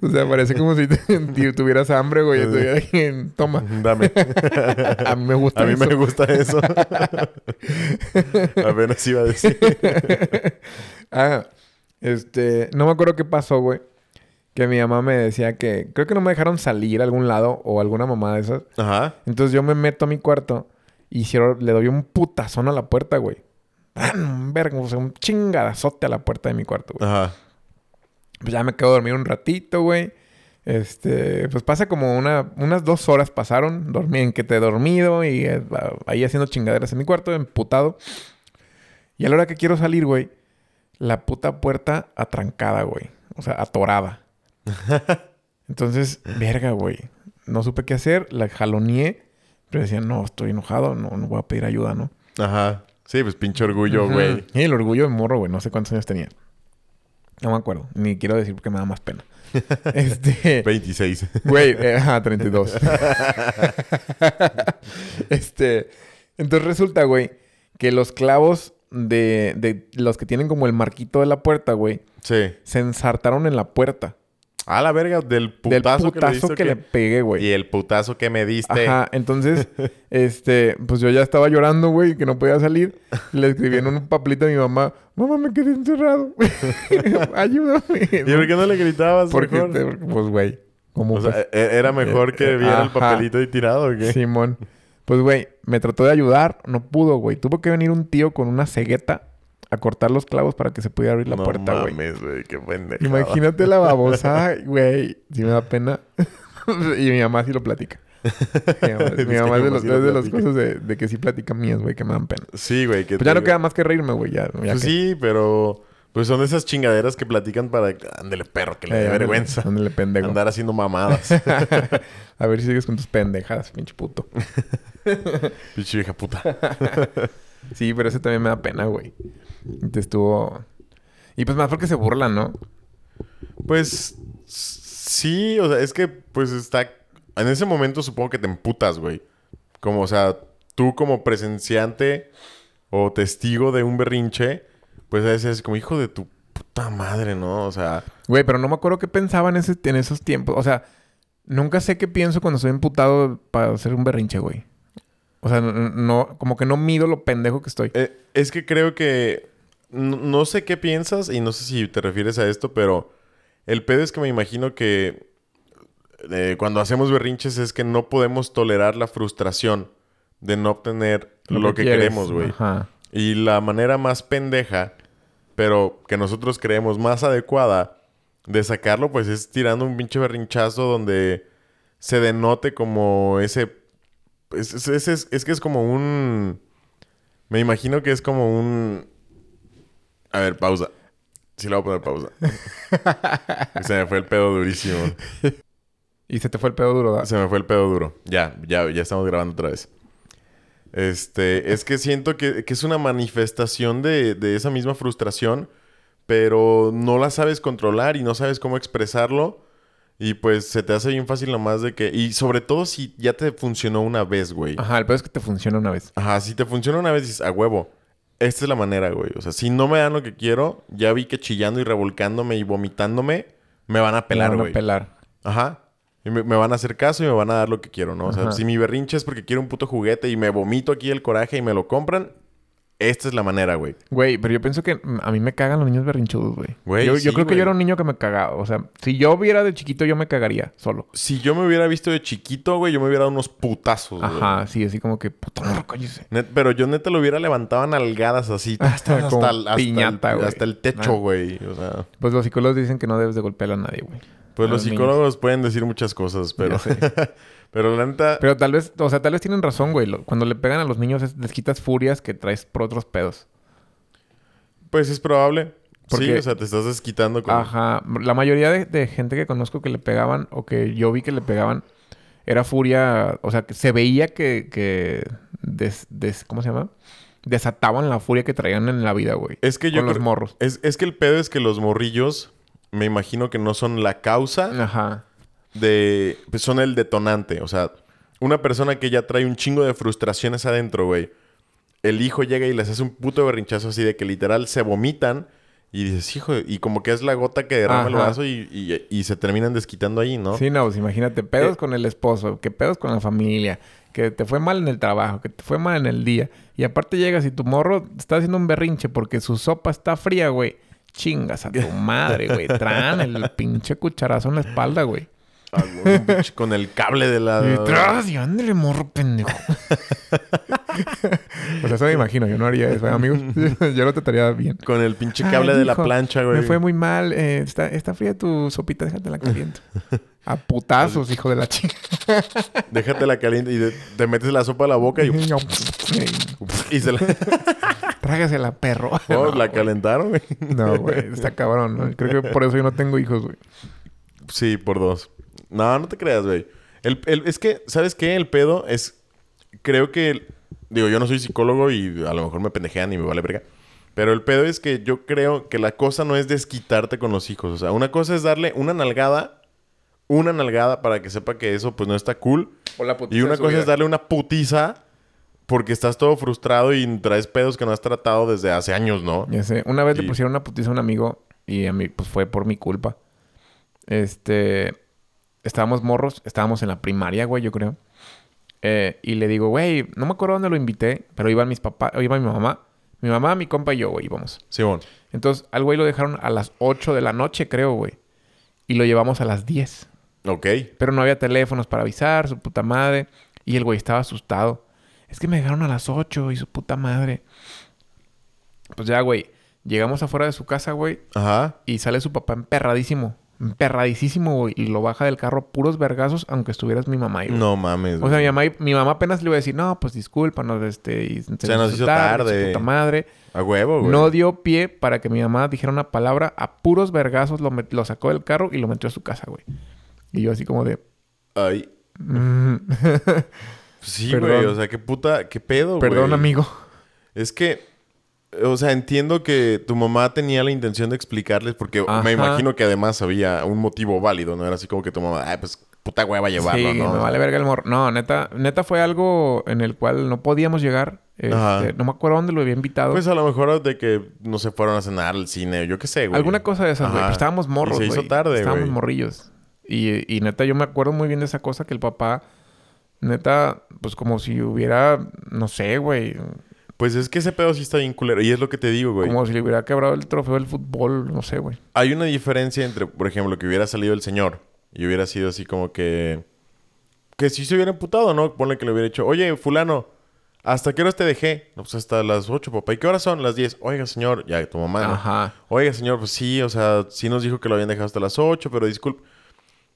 o sea, parece como si tuvieras hambre, güey. Aquí Toma. Dame. A mí me gusta A mí eso. me gusta eso. Apenas iba a decir. Ah, este, no me acuerdo qué pasó, güey. Que mi mamá me decía que creo que no me dejaron salir a algún lado o alguna mamá de esas. Ajá. Entonces yo me meto a mi cuarto y le doy un putazón a la puerta, güey. Un verga, o sea, un chingadazote a la puerta de mi cuarto, güey. Ajá. Pues ya me quedo dormir un ratito, güey. Este, pues pasa como una, unas dos horas pasaron. Dormí en que te he dormido y eh, ahí haciendo chingaderas en mi cuarto, emputado. Y a la hora que quiero salir, güey, la puta puerta atrancada, güey. O sea, atorada. Entonces, verga, güey. No supe qué hacer, la jaloneé. Pero decía, no, estoy enojado, no, no voy a pedir ayuda, ¿no? Ajá. Sí, pues pinche orgullo, güey. Y el orgullo de morro, güey. No sé cuántos años tenía. No me acuerdo. Ni quiero decir porque me da más pena. este... 26. Güey, eh, ajá, 32. este... Entonces resulta, güey, que los clavos de, de los que tienen como el marquito de la puerta, güey, Sí. se ensartaron en la puerta. A la verga, del putazo, del putazo que que, le le pegué, güey. Y el putazo que me diste. Ajá, entonces, este, pues yo ya estaba llorando, güey, que no podía salir. Le escribí en un papelito a mi mamá, mamá, me quedé encerrado. Ayúdame. ¿Y por qué no le gritabas Porque, mejor? te- pues, güey, como O sea, pues, e- era mejor que eh, viera el papelito ahí tirado, ¿o qué? Simón. Pues, güey, me trató de ayudar, no pudo, güey. Tuvo que venir un tío con una cegueta a cortar los clavos para que se pudiera abrir la no puerta, güey. mames, güey. Qué pendejo. Imagínate la babosa, güey. Si me da pena. y mi mamá sí lo platica. Mi mamá, mi Dice mamá es de, los, sí lo de las platica. cosas de, de que sí platican mías, güey, que me dan pena. Sí, güey. que Pues ya no queda más que reírme, güey. Ya, ya Pues que- sí, pero... Pues son esas chingaderas que platican para... Ándele, perro, que le Eh, dé vergüenza. ándale, pendejo. Andar haciendo mamadas. a ver si sigues con tus pendejadas, pinche puto. Pinche vieja puta. Sí, pero ese también me da pena, güey. Y Te estuvo... Y pues más porque se burlan, ¿no? Pues... Sí, o sea, es que pues está... En ese momento supongo que te emputas, güey. Como, o sea, tú como presenciante o testigo de un berrinche, pues a veces es como, hijo de tu puta madre, ¿no? O sea... Güey, pero no me acuerdo qué pensaba en, ese, en esos tiempos. O sea, nunca sé qué pienso cuando estoy emputado para hacer un berrinche, güey. O sea, no, no- como que no mido lo pendejo que estoy. Eh, es que creo que... No, no sé qué piensas y no sé si te refieres a esto, pero... El pedo es que me imagino que... eh, cuando hacemos berrinches es que no podemos tolerar la frustración de no obtener lo, que, queremos, güey. Y la manera más pendeja, pero que nosotros creemos más adecuada de sacarlo, pues es tirando un pinche berrinchazo donde se denote como ese Es, es, es- es- es que es como un... Me imagino que es como un... A ver, pausa. Sí le voy a poner pausa. Se me fue el pedo durísimo. Y se te fue el pedo duro, ¿verdad? Se me fue el pedo duro. Ya, ya, ya estamos grabando otra vez. Este, es que siento que, que es una manifestación de, de esa misma frustración, pero no la sabes controlar y no sabes cómo expresarlo. Y pues se te hace bien fácil nomás de que... Y sobre todo si ya te funcionó una vez, güey. Ajá, el pedo es que te funciona una vez. Ajá, si te funciona una vez, dices, a huevo. Esta es la manera, güey. O sea, si no me dan lo que quiero, ya vi que chillando y revolcándome y vomitándome, me van a pelar, Te van a güey. pelar. Ajá. Y me, me van a hacer caso y me van a dar lo que quiero, ¿no? O sea, Ajá. si mi berrinche es porque quiero un puto juguete y me vomito aquí el coraje y me lo compran, esta es la manera, güey. Güey, pero yo pienso que a mí me cagan los niños berrinchudos, güey. Güey, yo, creo que yo era un niño que me cagaba. O sea, si yo hubiera de chiquito, yo me cagaría solo. Si yo me hubiera visto de chiquito, güey, yo me hubiera dado unos putazos, güey. Ajá, sí, así como que, puto morro, cállese. Net- pero yo neta lo hubiera levantado a nalgadas así. Hasta, hasta, Como hasta piñata, el, güey. hasta el techo, Ah. güey. O sea, Pues los psicólogos dicen que no debes de golpear a nadie, güey. Pues los niños. psicólogos pueden decir muchas cosas, pero... pero la neta... Pero tal vez, o sea, tal vez tienen razón, güey. Cuando le pegan a los niños es- les quitas furias que traes por otros pedos. Pues es probable. Sí, Porque- o sea, te estás desquitando con... Ajá. La mayoría de, de gente que conozco que le pegaban o que yo vi que le pegaban era furia. O sea, que se veía que, que des- des- ¿cómo se llama? Desataban la furia que traían en la vida, güey. Es que yo Con los morros. Es, es que el pedo es que los morrillos, me imagino que no son la causa Ajá. de... Pues son el detonante. O sea, una persona que ya trae un chingo de frustraciones adentro, güey. El hijo llega y les hace un puto berrinchazo así de que literal se vomitan. Y dices, hijo, y como que es la gota que derrama el vaso y, y- y se terminan desquitando ahí, ¿no? Sí, no, pues imagínate, pedos Eh. con el esposo, que pedos con la familia, que te fue mal en el trabajo, que te fue mal en el día. Y aparte llegas y tu morro está haciendo un berrinche porque su sopa está fría, güey. Chingas a tu madre, güey. Traen el pinche cucharazo en la espalda, güey. Ah, güey, un pinche con el cable de la... Y tras, y ándale, morro pendejo. pues eso me imagino, yo no haría eso, ¿eh, amigos. yo lo trataría bien. Con el pinche Ay, cable de la plancha, güey. Me fue muy mal. eh, está, está fría tu sopita, déjate la caliento. A putazos, hijo de la chica. Déjatela caliente y te metes la sopa a la boca y... y se la... Trágasela, perro. Oh, No, la calentaron, güey. No, güey. Está cabrón, ¿no? Creo que por eso yo no tengo hijos, güey. Sí, por dos. No, no te creas, güey. El, el- es que, ¿sabes qué? El pedo es... Creo que... Digo, yo no soy psicólogo y a lo mejor me pendejean y me vale verga. Pero el pedo es que yo creo que la cosa no es desquitarte con los hijos. O sea, una cosa es darle una nalgada... Una nalgada para que sepa que eso pues no está cool. O la Y una cosa es darle una putiza porque estás todo frustrado y traes pedos que no has tratado desde hace años, ¿no? Ya sé. Una vez Sí. le pusieron una putiza a un amigo y a mí, pues fue por mi culpa. Este. Estábamos morros, estábamos en la primaria, güey, yo creo. Eh, y le digo, güey, no me acuerdo dónde lo invité, pero iban mis papás, iba mi mamá. Mi mamá, mi compa y yo, güey, íbamos. Simón. Entonces, al güey lo dejaron a las 8 de la noche, creo, güey. Y lo llevamos a las 10. Ok. Pero no había teléfonos para avisar, su puta madre. Y el güey estaba asustado. Es que me dejaron a las 8 y su puta madre. Pues ya, güey. Llegamos afuera de su casa, güey. Ajá. Y sale su papá emperradísimo. Emperradísimo, güey. Y lo baja del carro a puros vergazos, aunque estuvieras mi mamá ahí, güey. No mames. O sea, güey. mi mamá, mi mamá apenas le iba a decir, no, pues discúlpanos, este... Y se, nos hizo tarde. Su puta madre. A huevo, güey. No dio pie para que mi mamá dijera una palabra. A puros vergazos lo sacó del carro y lo metió a su casa, güey. Y yo así como de... Ay. mm, Sí, Perdón. güey. O sea, qué puta... ¿Qué pedo, güey? Perdón, amigo. Es que... O sea, entiendo que tu mamá tenía la intención de explicarles porque Ajá. me imagino que además había un motivo válido, ¿no? Era así como que tu mamá... Ay, pues puta hueva llevarlo, sí, ¿no? me vale verga el morro. No, neta, neta fue algo en el cual no podíamos llegar. Este, no me acuerdo dónde lo había invitado. Pues a lo mejor de que no se fueron a cenar al cine, yo qué sé, güey. Alguna cosa de esas, güey. Estábamos morros, Y se hizo güey. tarde, Estábamos güey. morrillos. Y, y neta, yo me acuerdo muy bien de esa cosa que el papá... Neta, pues como si hubiera... No sé, güey. Pues es que ese pedo sí está bien culero. Y es lo que te digo, güey. Como si le hubiera quebrado el trofeo del fútbol. No sé, güey. Hay una diferencia entre, por ejemplo, que hubiera salido el señor y hubiera sido así como que. Que si se hubiera emputado, ¿no? Ponle que le hubiera dicho, oye, Fulano, ¿hasta qué horas te dejé? No, pues hasta las 8, papá. ¿Y qué horas son? Las 10. Oiga, señor, ya tu mamá, ¿no? Ajá. Oiga, señor, pues sí, o sea, sí nos dijo que lo habían dejado hasta las 8, pero disculpe.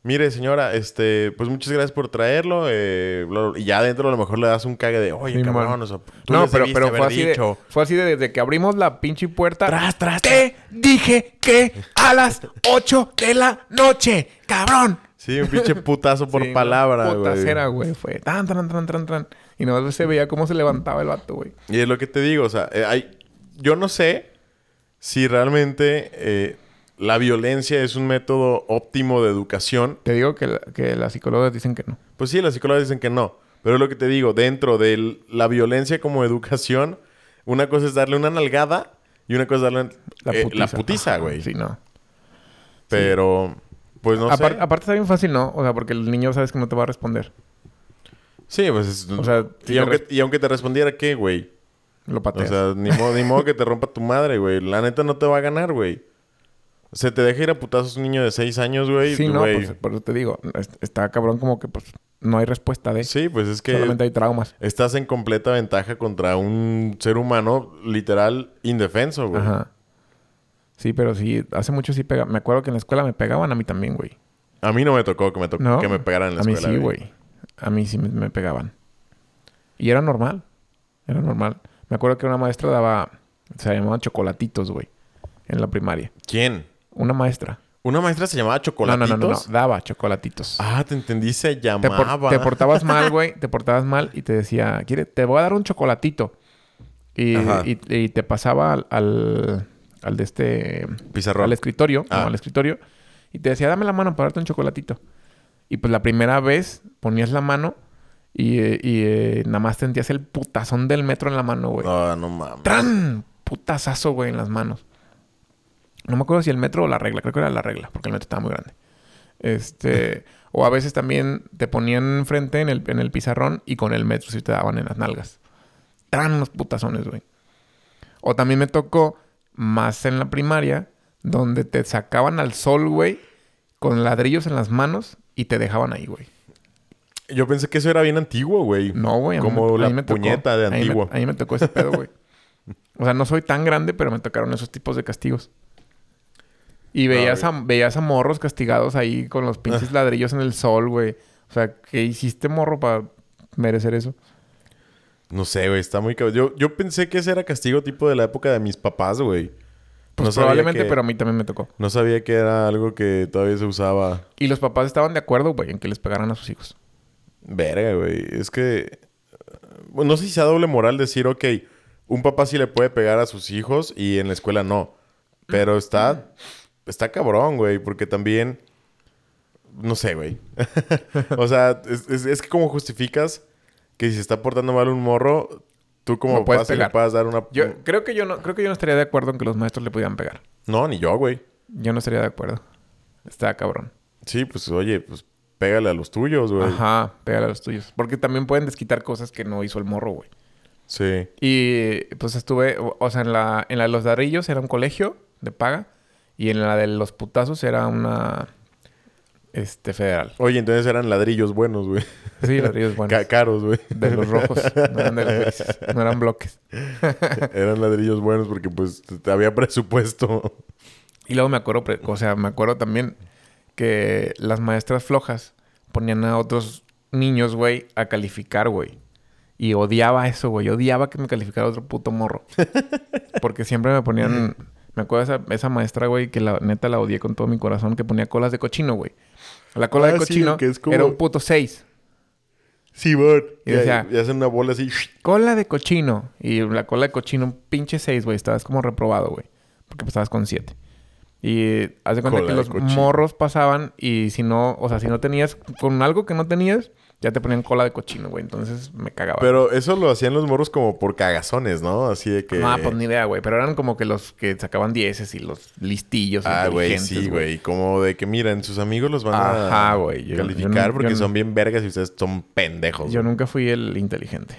Mire, señora, este, pues muchas gracias por traerlo. eh, bla, bla", y ya adentro a lo mejor le das un cague de, oye, Sí, cabrón, o sea, tú No, pero, pero fue así, de, fue así de desde que abrimos la pinche puerta. Tras, tras, Te dije que a las 8 de la noche, cabrón. Sí, un pinche putazo por Sí, palabra, güey. Putacera, güey. Fue tan, tan, tan, tan, tan. Y no se veía cómo se levantaba el vato, güey. Y es lo que te digo, o sea, eh, hay... yo no sé si realmente eh, la violencia es un método óptimo de educación. Te digo que, la- que las psicólogas dicen que no. Pues sí, las psicólogas dicen que no. Pero es lo que te digo, dentro de la violencia como educación, una cosa es darle una nalgada y una cosa es darle La eh, putiza. la putiza, Ajá, güey. Sí, no. Pero, pues no Apar- sé. Aparte está bien fácil, ¿no? O sea, porque el niño sabes que no te va a responder. Sí, pues es- O sea, si y, aunque, y aunque te respondiera, ¿qué, güey? Lo O pateas. sea, ni modo, ni modo que te rompa tu madre, güey. La neta no te va a ganar, güey. Se te deja ir a putazos un niño de 6 años, güey. sí, no, güey. pues, por eso te digo. es- Está cabrón como que pues no hay respuesta de. Sí, pues es que Solamente hay traumas. estás en completa ventaja contra un ser humano literal indefenso, güey. Ajá. Sí, pero sí, hace mucho sí pega. Me acuerdo que en la escuela me pegaban a mí también, güey. A mí no me tocó que me, to- No. que me pegaran en la a mí escuela. sí, güey. A mí sí me, me pegaban. Y era normal. Era normal. Me acuerdo que una maestra daba... Se llamaban chocolatitos, güey. En la primaria. ¿Quién? Una maestra. ¿Una maestra se llamaba Chocolatitos? no, no, no, no. Daba chocolatitos. Ah, te entendí, se te, por- llamaba. te portabas mal, güey. Te portabas mal y te decía... ¿Quiere? Te voy a dar un chocolatito. Y, Ajá. y- y te pasaba al... Al, al de este... Pizarrón. al escritorio, Ah. no, al escritorio, y te decía, dame la mano para darte un chocolatito. Y pues la primera vez ponías la mano y, eh, y, eh, nada más sentías el putazón del metro en la mano, güey. No, no mames. ¡Tran! Putazazo, güey, en las manos. No me acuerdo si el metro o la regla, creo que era la regla, porque el metro estaba muy grande. Este, o a veces también te ponían enfrente en el, en el pizarrón y con el metro sí te daban en las nalgas. ¡Tran! Unos putazones, güey. O también me tocó más en la primaria, donde te sacaban al sol, güey, con ladrillos en las manos y te dejaban ahí, güey. Yo pensé que eso era bien antiguo, güey. No, güey. a Como me- a la me tocó. puñeta de A mí me- antiguo. A mí, me tocó ese pedo, güey. O sea, no soy tan grande, pero me tocaron esos tipos de castigos. Y veías, a, veías a morros castigados ahí con los pinches ladrillos en el sol, güey. O sea, ¿qué hiciste, morro, para merecer eso? No sé, güey. Está muy cabrón. Yo, yo pensé que ese era castigo tipo de la época de mis papás, güey. Pues No probablemente, que- pero a mí también me tocó. No sabía que era algo que todavía se usaba. Y los papás estaban de acuerdo, güey, en que les pegaran a sus hijos. Verga, güey. Es que... Bueno, no sé si sea doble moral decir, ok, un papá sí le puede pegar a sus hijos y en la escuela no. Pero está... Está cabrón, güey. Porque también... No sé, güey. o sea, es, es- es que como justificas que si se está portando mal un morro, tú como No puedes le puedas dar una... Yo creo que yo no, creo que yo no estaría de acuerdo en que los maestros le pudieran pegar. No, ni yo, güey. Yo no estaría de acuerdo. Está cabrón. Sí, pues oye, pues pégale a los tuyos, güey. Ajá, pégale a los tuyos. Porque también pueden desquitar cosas que no hizo el morro, güey. Sí. Y pues estuve, o, sea, en la, en la de los ladrillos era un colegio de paga. Y en la de los putazos era una este federal. Oye, entonces eran ladrillos buenos, güey. Sí, ladrillos buenos. Ca- caros, güey. de los rojos. No eran de los grises. No eran bloques. eran ladrillos buenos porque pues había presupuesto. Y luego me acuerdo, o sea, me acuerdo también que las maestras flojas ponían a otros niños, güey, a calificar, güey. Y odiaba eso, güey. Odiaba que me calificara otro puto morro. Porque siempre me ponían... Me acuerdo esa, esa maestra, güey, que la neta la odié con todo mi corazón, que ponía colas de cochino, güey. La cola Ah, de sí, cochino que es como- era un puto 6. Sí, bud. Y decía- y hacen una bola así. Cola de cochino. Y la cola de cochino, un pinche 6, güey. Estabas como reprobado, güey. Porque pues, estabas con 7. Y haz de cuenta Cola que de los cochino. morros pasaban y si no, o sea, si no tenías, con algo que no tenías, ya te ponían cola de cochino, güey. Entonces me cagaba. Pero eso lo hacían los morros como por cagazones, ¿no? Así de que... No, pues ni idea, güey. Pero eran como que los que sacaban dieces y los listillos. Ah, güey, sí, güey. Como de que, miren, sus amigos los van a. Yo- calificar yo no- porque yo no- son bien vergas y ustedes son pendejos. Yo nunca fui el inteligente.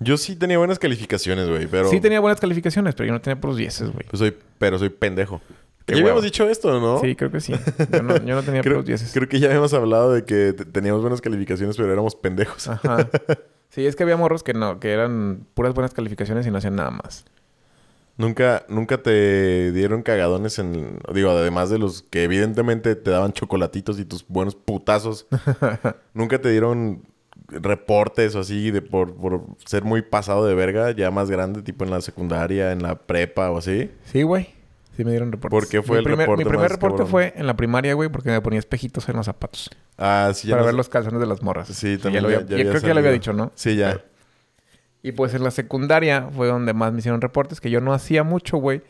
Yo sí tenía buenas calificaciones, güey, pero... Sí tenía buenas calificaciones, pero yo no tenía puros dieces, güey. Pues soy... Pero soy pendejo. Ya habíamos dicho esto, ¿no? Sí, creo que sí. Yo no, yo no tenía Creo, puros dieces. creo que ya habíamos hablado de que te- teníamos buenas calificaciones, pero éramos pendejos. Ajá. Sí, es que había morros que no, que eran puras buenas calificaciones y no hacían nada más. Nunca, nunca te dieron cagadones en... Digo, además de los que evidentemente te daban chocolatitos y tus buenos putazos. nunca te dieron reportes o así de por, por ser muy pasado de verga, ya más grande, tipo en la secundaria, en la prepa o así. Sí, güey. Sí me dieron reportes. ¿Por qué fue mi el primer, reporte Mi primer reporte cabrón? fue en la primaria, güey, porque me ponía espejitos en los zapatos. Ah, sí, ya para no- ver los calzones de las morras. Sí, también Ya lo ya- había- ya había creo que ya lo había dicho, ¿no? Sí, ya. Y pues en la secundaria fue donde más me hicieron reportes, que yo no hacía mucho, güey.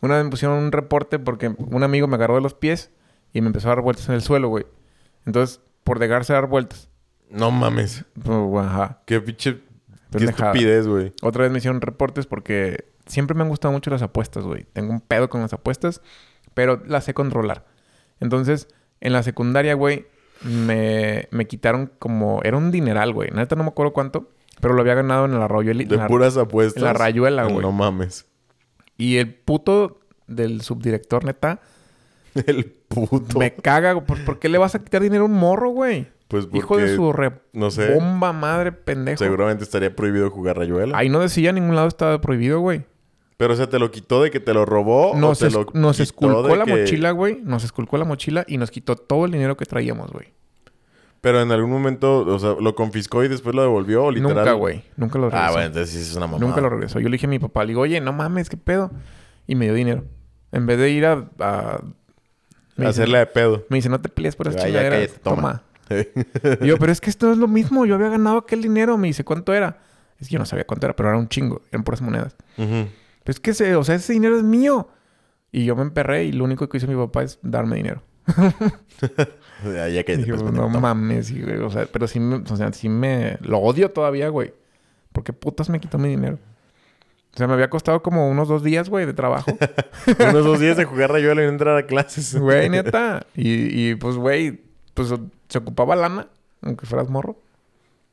Una vez me pusieron un reporte porque un amigo me agarró de los pies y me empezó a dar vueltas en el suelo, güey. Entonces, por dejarse dar vueltas. No mames. pues, ajá. Qué pinche... Qué estupidez, güey. Otra vez me hicieron reportes porque siempre me han gustado mucho las apuestas, güey. Tengo un pedo con las apuestas, pero las sé controlar. Entonces, en la secundaria, güey, me, me quitaron como... Era un dineral, güey. Neta no me acuerdo cuánto, pero lo había ganado en el arroyo. De la- puras apuestas. en la rayuela, güey. No mames. Y el puto del subdirector, neta, El puto. me caga. ¿Por, por qué le vas a quitar dinero a un morro, güey? Pues porque... Hijo de su re... No sé. Bomba madre pendejo. Seguramente estaría prohibido jugar rayuela. Ahí no decía en ningún lado estaba prohibido, güey. Pero, o sea, ¿te lo quitó de que te lo robó? Nos, o te es- lo nos esculcó la que- mochila, güey. Nos esculcó la mochila y nos quitó todo el dinero que traíamos, güey. Pero en algún momento, o sea, lo confiscó y después lo devolvió, literal. Nunca, güey. Nunca lo regresó. Ah, bueno, entonces sí es una mamada. Nunca lo regresó. Yo le dije a mi papá, le digo, oye, no mames, ¿qué pedo? Y me dio dinero. En vez de ir a... a- me, dice, Hacerle de pedo. me dice, no te pelees por esa Ah, ya chingadera. cállate, toma. toma. Y yo, pero es que esto es lo mismo. Yo había ganado aquel dinero. Me dice, ¿cuánto era? Es que yo no sabía cuánto era, pero era un chingo. Eran puras monedas. Ujú. Pero es que, ese, o sea, ese dinero es mío. Y yo me emperré y lo único que hizo mi papá es darme dinero. Ya, dije, pues, no mames, güey, o sea, pero sí me, o sea, sí me... Lo odio todavía, güey. ¿Por qué putas me quitó mi dinero? O sea, me había costado como unos dos días, güey, de trabajo. Unos dos días de jugar rayuela y entrar a clases. Güey, neta. Y, y pues, güey, pues se ocupaba lana, aunque fueras morro.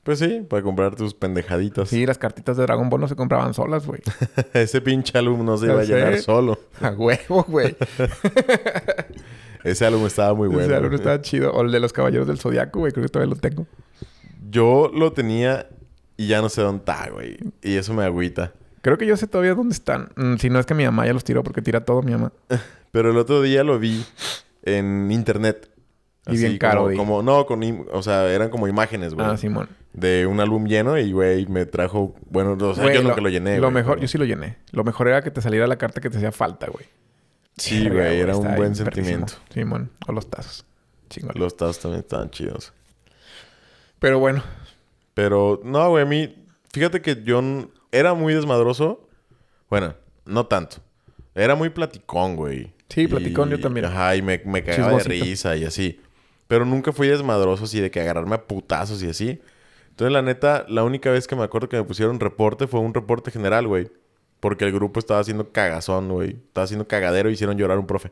Pues sí, para comprar tus pendejaditas. Sí, las cartitas de Dragon Ball no se compraban solas, güey. Ese pinche álbum no se iba a llenar solo. A huevo, güey. Ese álbum estaba muy bueno. Ese álbum estaba chido. O el de los Caballeros del Zodiaco, güey. Creo que todavía lo tengo. Yo lo tenía y ya no sé dónde está, güey. Y eso me agüita. Creo que yo sé todavía dónde están. Mm, si no es que mi mamá ya los tiró porque tira todo mi mamá. Pero el otro día lo vi en internet. Y bien caro, como, di. como- no, con o sea, eran como imágenes, güey. Ah, Simón. De un álbum lleno y, güey, me trajo... Bueno, o sea, Güey, yo nunca lo llené, Lo güey, mejor, pero- yo sí lo llené. Lo mejor era que te saliera la carta que te hacía falta, güey. Sí, güey, era un buen sentimiento. Simón. O los tazos. Chingón. Los tazos también estaban chidos. Pero bueno. Pero, no, güey, a mí... Fíjate que yo era muy desmadroso. Bueno, no tanto. Era muy platicón, güey. Sí, platicón, yo también. Ajá, y me, me cagaba de risa y así. Pero nunca fui desmadroso así de que agarrarme a putazos y así. Entonces, la neta, la única vez que me acuerdo que me pusieron reporte fue un reporte general, güey. Porque el grupo estaba haciendo cagazón, güey. Estaba haciendo cagadero y hicieron llorar a un profe.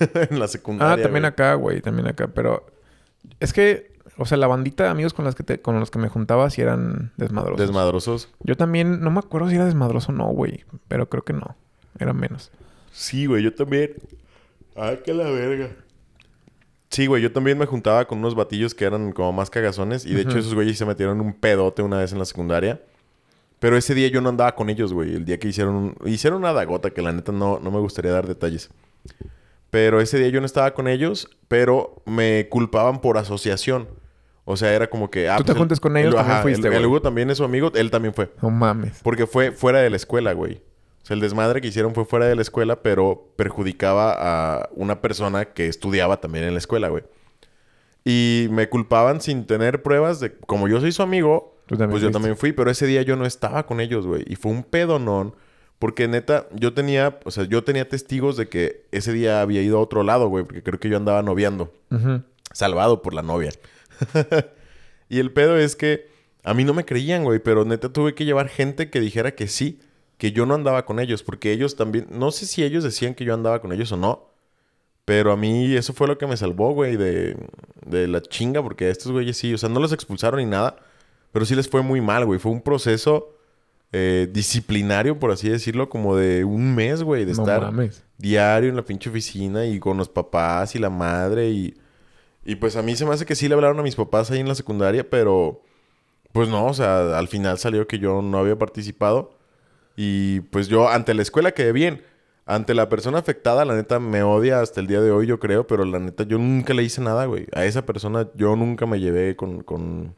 en la secundaria. Ah, también güey. acá, güey. También acá. Pero es que, o sea, la bandita de amigos con, las que te- con los que me juntaba sí eran desmadrosos. Desmadrosos. Yo también, no me acuerdo si era desmadroso o no, güey. Pero creo que no. Era menos. Sí, güey, yo también. Ay, que la verga. Sí, güey, yo también me juntaba con unos batillos que eran como más cagazones. Y de hecho, esos güeyes se metieron un pedote una vez en la secundaria. Pero ese día yo no andaba con ellos, güey. El día que hicieron un- hicieron una dagota que la neta no, no me gustaría dar detalles. Pero ese día yo no estaba con ellos, pero me culpaban por asociación. O sea, era como que... Ah, Tú te el- juntas con ellos, el- también ajá, fuiste, el, el güey. Hugo también es su amigo, él también fue. No mames. Porque fue fuera de la escuela, güey. Sea, el desmadre que hicieron fue fuera de la escuela, pero perjudicaba a una persona que estudiaba también en la escuela, güey. Y me culpaban sin tener pruebas de... Como yo soy su amigo, pues yo fuiste. también fui. Pero ese día yo no estaba con ellos, güey. Y fue un pedonón. Porque neta, yo tenía... O sea, yo tenía testigos de que ese día había ido a otro lado, güey. Porque creo que yo andaba noviando salvado por la novia. y el pedo es que a mí no me creían, güey, pero neta tuve que llevar gente que dijera que sí, que yo no andaba con ellos, porque ellos también, no sé si ellos decían que yo andaba con ellos o no, pero a mí eso fue lo que me salvó, güey, de, de la chinga, porque a estos güeyes sí, o sea, no los expulsaron ni nada, pero sí les fue muy mal, güey, fue un proceso eh, disciplinario, por así decirlo, como de un mes, güey, de No estar mames. diario en la pinche oficina y con los papás y la madre y... Y pues a mí se me hace que sí le hablaron a mis papás ahí en la secundaria, pero... Pues no, o sea, al final salió que yo no había participado. Y pues yo ante la escuela quedé bien. Ante la persona afectada, la neta me odia hasta el día de hoy, yo creo, pero la neta yo nunca le hice nada, güey. A esa persona yo nunca me llevé con, con,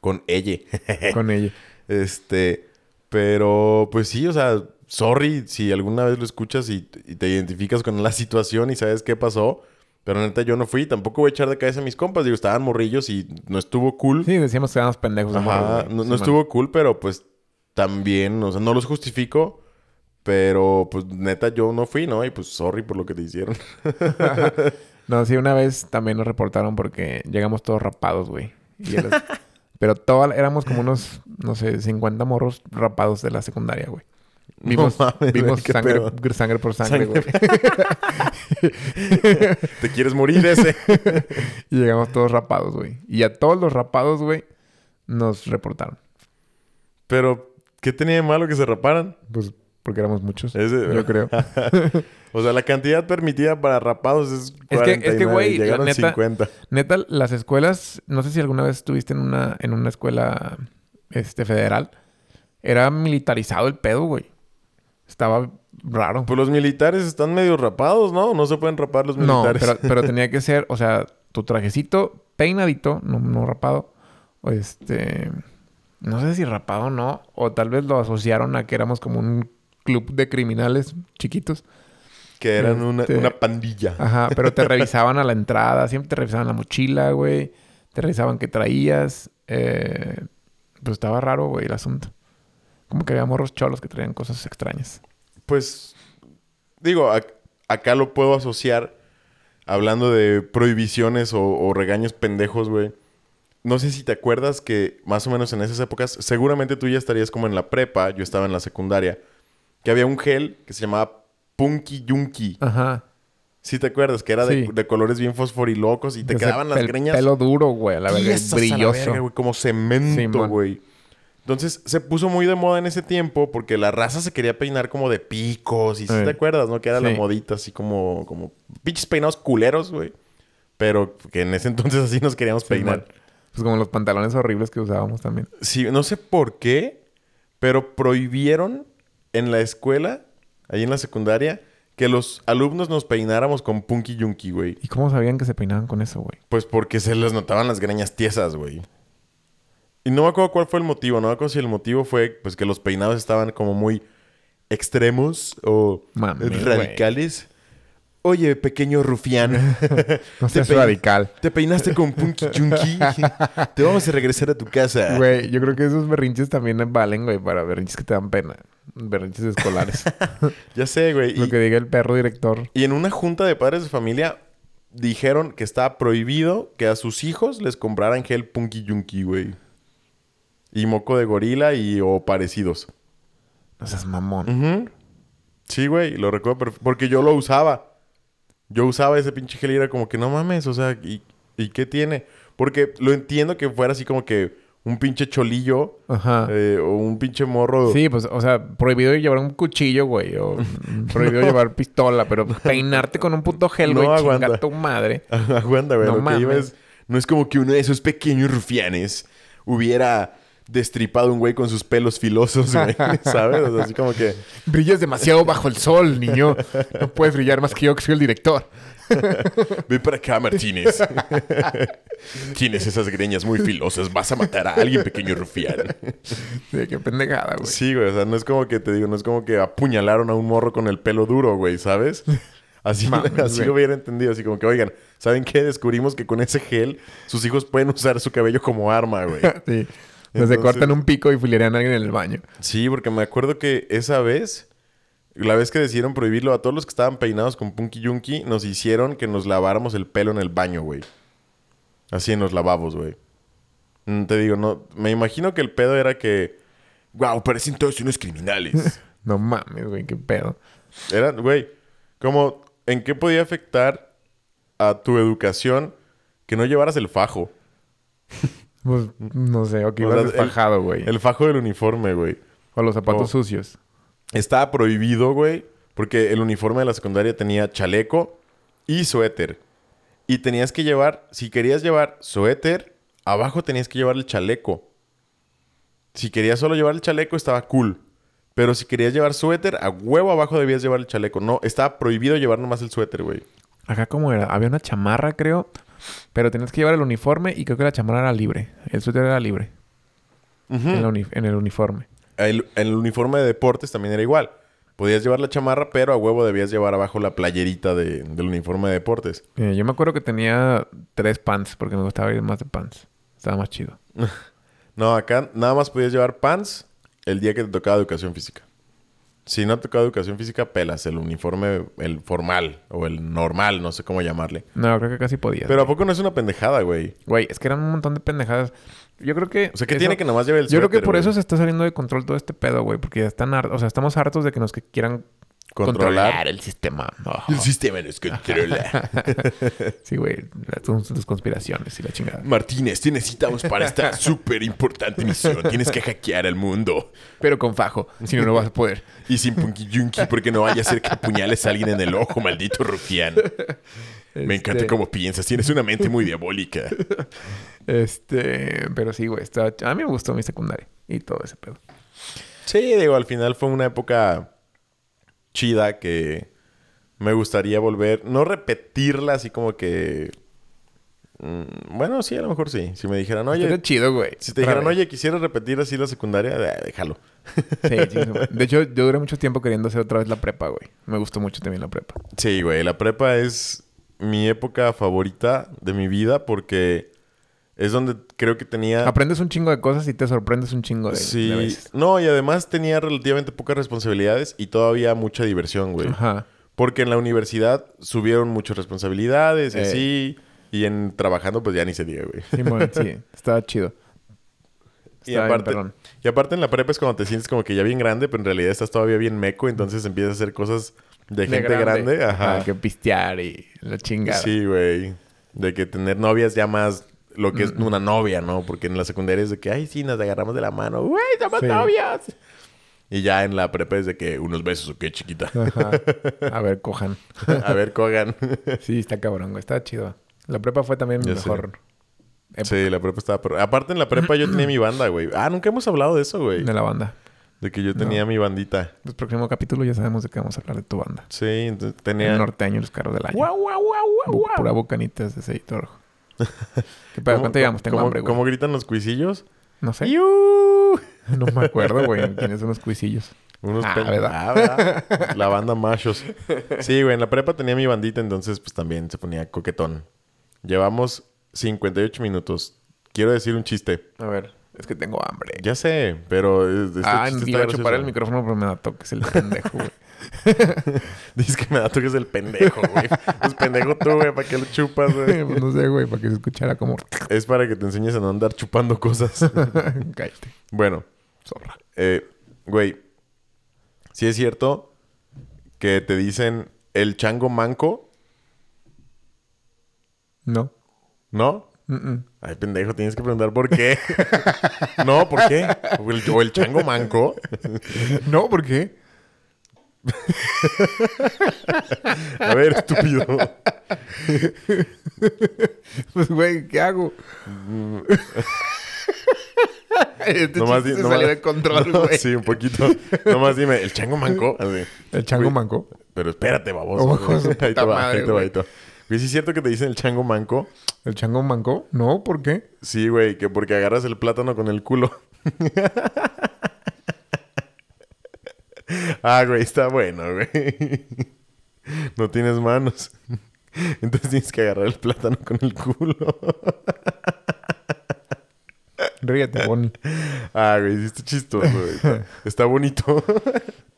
con ella. Con ella. Este, pero pues sí, o sea, sorry si alguna vez lo escuchas y, y te identificas con la situación y sabes qué pasó. Pero neta yo no fui, tampoco voy a echar de cabeza a mis compas. Digo, estaban morrillos y no estuvo cool. Sí, decíamos que éramos pendejos. de Ajá, no, estuvo cool, pero pues también, o sea, no los justifico. Pero pues neta yo no fui, ¿no? Y pues sorry por lo que te hicieron. No, sí, una vez también nos reportaron porque llegamos todos rapados, güey. Las- Pero todos éramos como unos, no sé, 50 morros rapados de la secundaria, güey. Vimos, No mames, güey, vimos sangre, pedo. sangre por sangre, Sangre. güey. ¿Te quieres morir ese? y llegamos todos rapados, güey. Y a todos los rapados, güey, nos reportaron. pero, ¿qué tenía de malo que se raparan? Pues porque éramos muchos. Ese- Yo creo. O sea, la cantidad permitida para rapados es Es que- es que, 49, güey, llegaron neta- 50. Neta, las escuelas, no sé si alguna vez estuviste en una, en una escuela este, federal. Era militarizado el pedo, güey. Estaba raro. Pues los militares están medio rapados, ¿no? No se pueden rapar los No, militares. pero, pero tenía que ser, o sea, tu trajecito peinadito, no, no rapado. Este. No sé si rapado o no. O tal vez lo asociaron a que éramos como un club de criminales chiquitos. que eran una, Este- una pandilla. Ajá, pero te revisaban a la entrada, siempre te revisaban la mochila, güey. Te revisaban qué traías. Eh, pues estaba raro, güey, el asunto. Como que había morros cholos que traían cosas extrañas. Pues, digo, ac- acá lo puedo asociar hablando de prohibiciones o, o regaños pendejos, güey. No sé si te acuerdas que más o menos en esas épocas, seguramente tú ya estarías como en la prepa, yo estaba en la secundaria, que había un gel que se llamaba Punky Yunky. Ajá. ¿Sí te acuerdas? Que era de, Sí. de colores bien fosforilocos y te Ese quedaban las pel- greñas Pelo duro, güey, a la a la brilloso. verga, güey, como cemento, güey. Entonces se puso muy de moda en ese tiempo porque la raza se quería peinar como de picos y si Sí. te acuerdas, ¿no? Que era la modita así como, como pinches peinados culeros, güey. Pero que en ese entonces así nos queríamos peinar. Pues como los pantalones horribles que usábamos también. Sí, no sé por qué, pero prohibieron en la escuela, ahí en la secundaria, que los alumnos nos peináramos con punky yunky, güey. ¿Y cómo sabían que se peinaban con eso, güey? Pues porque se les notaban las greñas tiesas, güey. Y no me acuerdo cuál fue el motivo. No me acuerdo si el motivo fue pues que los peinados estaban como muy extremos o Mami, radicales. Oye, pequeño rufián. No seas radical. Te peinaste con Punky Junky. Te vamos a regresar a tu casa. Güey, yo creo que esos berrinches también valen, güey, para berrinches que te dan pena. Berrinches escolares. Ya sé, güey. Lo Y, que diga el perro director. y en una junta de padres de familia dijeron que estaba prohibido que a sus hijos les compraran gel Punky Junky, güey. Y moco de gorila y o parecidos. No seas mamón. Sí, güey, lo recuerdo porque yo lo usaba. Yo usaba ese pinche gel y era como que no mames, o sea, ¿y, ¿y qué tiene? Porque lo entiendo que fuera así como que un pinche cholillo Ajá. eh, o un pinche morro. Sí, pues, o sea, prohibido llevar un cuchillo, güey. O prohibido llevar pistola. Pero peinarte con un puto gel, No güey. aguanta. chinga tu madre. Aguanta, güey. No lo que iba mames. es. No es como que uno de esos pequeños rufianes hubiera destripado un güey con sus pelos filosos, güey. ¿Sabes? O sea, así como que. Brillas demasiado bajo el sol, niño. No puedes brillar más que yo, que soy el director. Ven para acá, Martínez. Tienes esas greñas muy filosas. Vas a matar a alguien, pequeño rufián. Sí, qué pendejada, güey. Sí, güey. O sea, no es como que te digo, no es como que apuñalaron a un morro con el pelo duro, güey, ¿sabes? Así, Mames, así lo hubiera entendido. Así como que, oigan, ¿saben qué? Descubrimos que con ese gel sus hijos pueden usar su cabello como arma, güey. Sí. Pues se Entonces- cortan un pico y filerean a alguien en el baño. Sí, porque me acuerdo que esa vez, la vez que decidieron prohibirlo a todos los que estaban peinados con Punky Yunky, nos hicieron que nos laváramos el pelo en el baño, güey. Así en los lavabos, güey. Mm, Te digo, no, me imagino que el pedo era que, wow, parecen todos unos criminales. No mames, güey, qué pedo. Era, güey, como, ¿en qué podía afectar a tu educación que no llevaras el fajo? Pues no sé, o que ibas desfajado, güey. El fajo del uniforme, güey. O los zapatos o- sucios. Estaba prohibido, güey, porque el uniforme de la secundaria tenía chaleco y suéter. Y tenías que llevar, si querías llevar suéter, abajo tenías que llevar el chaleco. Si querías solo llevar el chaleco, estaba cool. Pero si querías llevar suéter, a huevo abajo debías llevar el chaleco. No, estaba prohibido llevar nomás el suéter, güey. Acá cómo era, había una chamarra, creo, pero tenías que llevar el uniforme y creo que la chamarra era libre. El suéter era libre en, el uniforme. el, el uniforme de deportes también era igual. Podías llevar la chamarra, pero a huevo debías llevar abajo la playerita de- del uniforme de deportes. Eh, yo me acuerdo que tenía tres pants porque me gustaba ir más de pants. Estaba más chido. No, acá nada más podías llevar pants el día que te tocaba educación física. Si no te tocaba educación física, pelas el uniforme, el formal o el normal, no sé cómo llamarle. No, creo que casi podía. Pero ¿a poco no es una pendejada, güey? Güey, es que eran un montón de pendejadas. Yo creo que... O sea, ¿qué eso- tiene que nomás lleve el Yo creo que por güey? eso se está saliendo de control todo este pedo, güey. Porque ya están hartos... O sea, estamos hartos de que nos que quieran Controlar. el sistema. El sistema nos controla. Sí, güey. Las, las conspiraciones y la chingada. Martínez, te necesitamos para esta súper importante misión. Tienes que hackear al mundo. Pero con fajo. Si no, no vas a poder. Y sin punky junky, porque no vaya a ser que apuñales a alguien en el ojo, maldito rufián. Me encanta Este, cómo piensas. Tienes una mente muy diabólica. Este... Pero sí, güey. está- A mí me gustó mi secundaria. Y todo ese pedo. Sí, digo, al final fue una época chida que me gustaría volver. No repetirla así como que. mm, Bueno, sí, a lo mejor sí. Si me dijeran, oye. Estaría chido, güey. Si te dijeran, oye, quisiera repetir así la secundaria, eh, déjalo. Sí, madre. De hecho, yo duré mucho tiempo queriendo hacer otra vez la prepa, güey. Me gustó mucho también la prepa. Sí, güey, la prepa es mi época favorita de mi vida porque es donde creo que tenía... Aprendes un chingo de cosas y te sorprendes un chingo de, sí, de veces. no, y además tenía relativamente pocas responsabilidades y todavía mucha diversión, güey. Ajá. Porque en la universidad subieron muchas responsabilidades y Eh. así, y en trabajando pues ya ni se diga, güey. Simón, sí, estaba chido. Y Estaba aparte, y aparte en la prepa es cuando te sientes como que ya bien grande, pero en realidad estás todavía bien meco, entonces empiezas a hacer cosas de, gente grande. Ajá. que pistear y la chingada. Sí, güey. De que tener novias ya más lo que es una novia, ¿no? Porque en la secundaria es de que, ay, sí, nos agarramos de la mano. ¡Güey, somos Sí. novios! Y ya en la prepa es de que unos besos o qué, chiquita. Ajá. A ver, cojan. a ver, cogan. Sí, está cabrón, güey. Está chido. La prepa fue también mi mejor. época sí, la prepa estaba... pero Aparte en la prepa yo tenía mi banda, güey. Ah, nunca hemos hablado de eso, güey. De la banda. De que yo tenía mi bandita. El próximo capítulo ya sabemos de qué vamos a hablar de tu banda. Sí, entonces El tenía... norteño y los carros del año. ¡Guau, guau, guau, guau! Pura bocanitas de aceite rojo. ¿Cómo- ¿Cuánto llevamos? Tengo cómo- hambre, güey. ¿Cómo gritan los cuisillos? No sé. No me acuerdo, güey. ¿Quiénes son los cuisillos? Unos Ah, ¿verdad? Ah, ¿verdad? La banda machos. Sí, güey, en la prepa tenía mi bandita, entonces pues también se ponía coquetón. Llevamos 58 minutos. Quiero decir un chiste. A ver, es que tengo hambre. Ya sé, pero es- este ah, chiste le está iba a chupar el micrófono, pero me da toques el pendejo, güey. Dices que me da toques el pendejo, güey. Pues pendejo tú, güey, ¿para qué lo chupas, güey? Pues no sé, güey, para que se escuchara como... Es para que te enseñes a no andar chupando cosas. Cállate, Bueno, zorra. eh, güey, sí es cierto que te dicen el chango manco, No. ¿no? Mm, mm. Ay, pendejo, tienes que preguntar por qué. no, ¿por qué? O el, o el chango manco. No, ¿por qué? A ver, estúpido. Pues, güey, ¿qué hago? este Nomás se nomás- salió de control, No, güey. sí, un poquito. Nomás dime, ¿el chango manco? Así. ¿El chango manco? Pero espérate, baboso. Ahí te va, ahí te va, ahí te va. Güey, ¿sí es cierto que te dicen el chango manco? ¿El chango manco? No, ¿por qué? Sí, güey, que porque agarras el plátano con el culo. Ah, güey, está bueno, güey. No tienes manos. Entonces tienes que agarrar el plátano con el culo. Ríete, Bonnie. Ah, güey, sí está chistoso, güey. Está, bonito.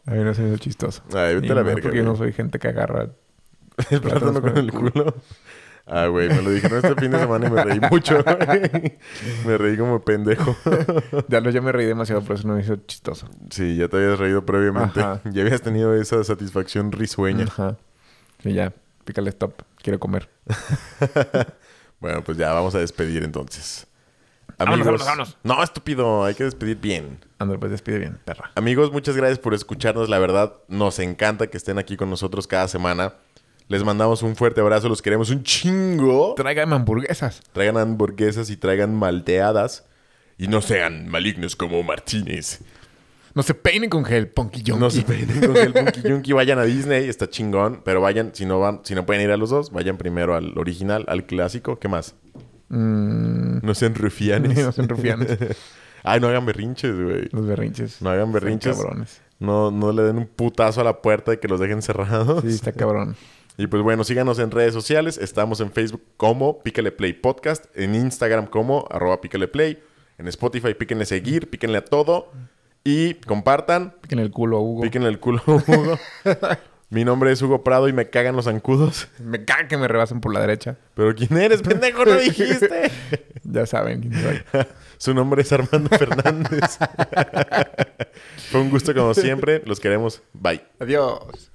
A mí no se me hizo chistoso. Ay, vete Y a la verga, Porque yo no soy gente que agarra... El plátano con el culo. Ah, güey, me lo dijeron este fin de semana y me reí mucho. Me reí como pendejo. Ya, lo- ya me reí demasiado, por eso no me hizo chistoso. Sí, ya te habías reído previamente. Ajá. Ya habías tenido esa satisfacción risueña. Ajá. Y ya, pícale stop. Quiero comer. Bueno, pues ya vamos a despedir entonces. Vámonos, Amigos, vámonos, vámonos. no, estúpido, hay que despedir bien. André, pues despide bien, perra. Amigos, muchas gracias por escucharnos. La verdad, nos encanta que estén aquí con nosotros cada semana. Les mandamos un fuerte abrazo, los queremos un chingo. Tráigame hamburguesas. Traigan hamburguesas y traigan malteadas. Y no sean malignos como Martínez. No se peinen con gel, Punky Junkie. No se peinen con el Punky Junkie. Vayan a Disney, está chingón. Pero vayan, si no van, si no pueden ir a los dos, vayan primero al original, al clásico. ¿Qué más? Mm, No sean rufianes. no sean rufianes. Ay, no hagan berrinches, güey. Los berrinches. No hagan Están berrinches. cabrones. No, no le den un putazo a la puerta y que los dejen cerrados. Sí, está cabrón. Y pues bueno, síganos en redes sociales. Estamos en Facebook como Pícale Play Podcast. En Instagram como arroba Pícale Play. En Spotify píquenle seguir, píquenle a todo. Y compartan. Piquen el culo a Hugo. Píquenle el culo a Hugo. Mi nombre es Hugo Prado y me cagan los zancudos. Me caga que me rebasen por la derecha. Pero ¿quién eres, pendejo? No dijiste. Ya saben quién soy. Su nombre es Armando Fernández. Fue un gusto como siempre. Los queremos. Bye. Adiós.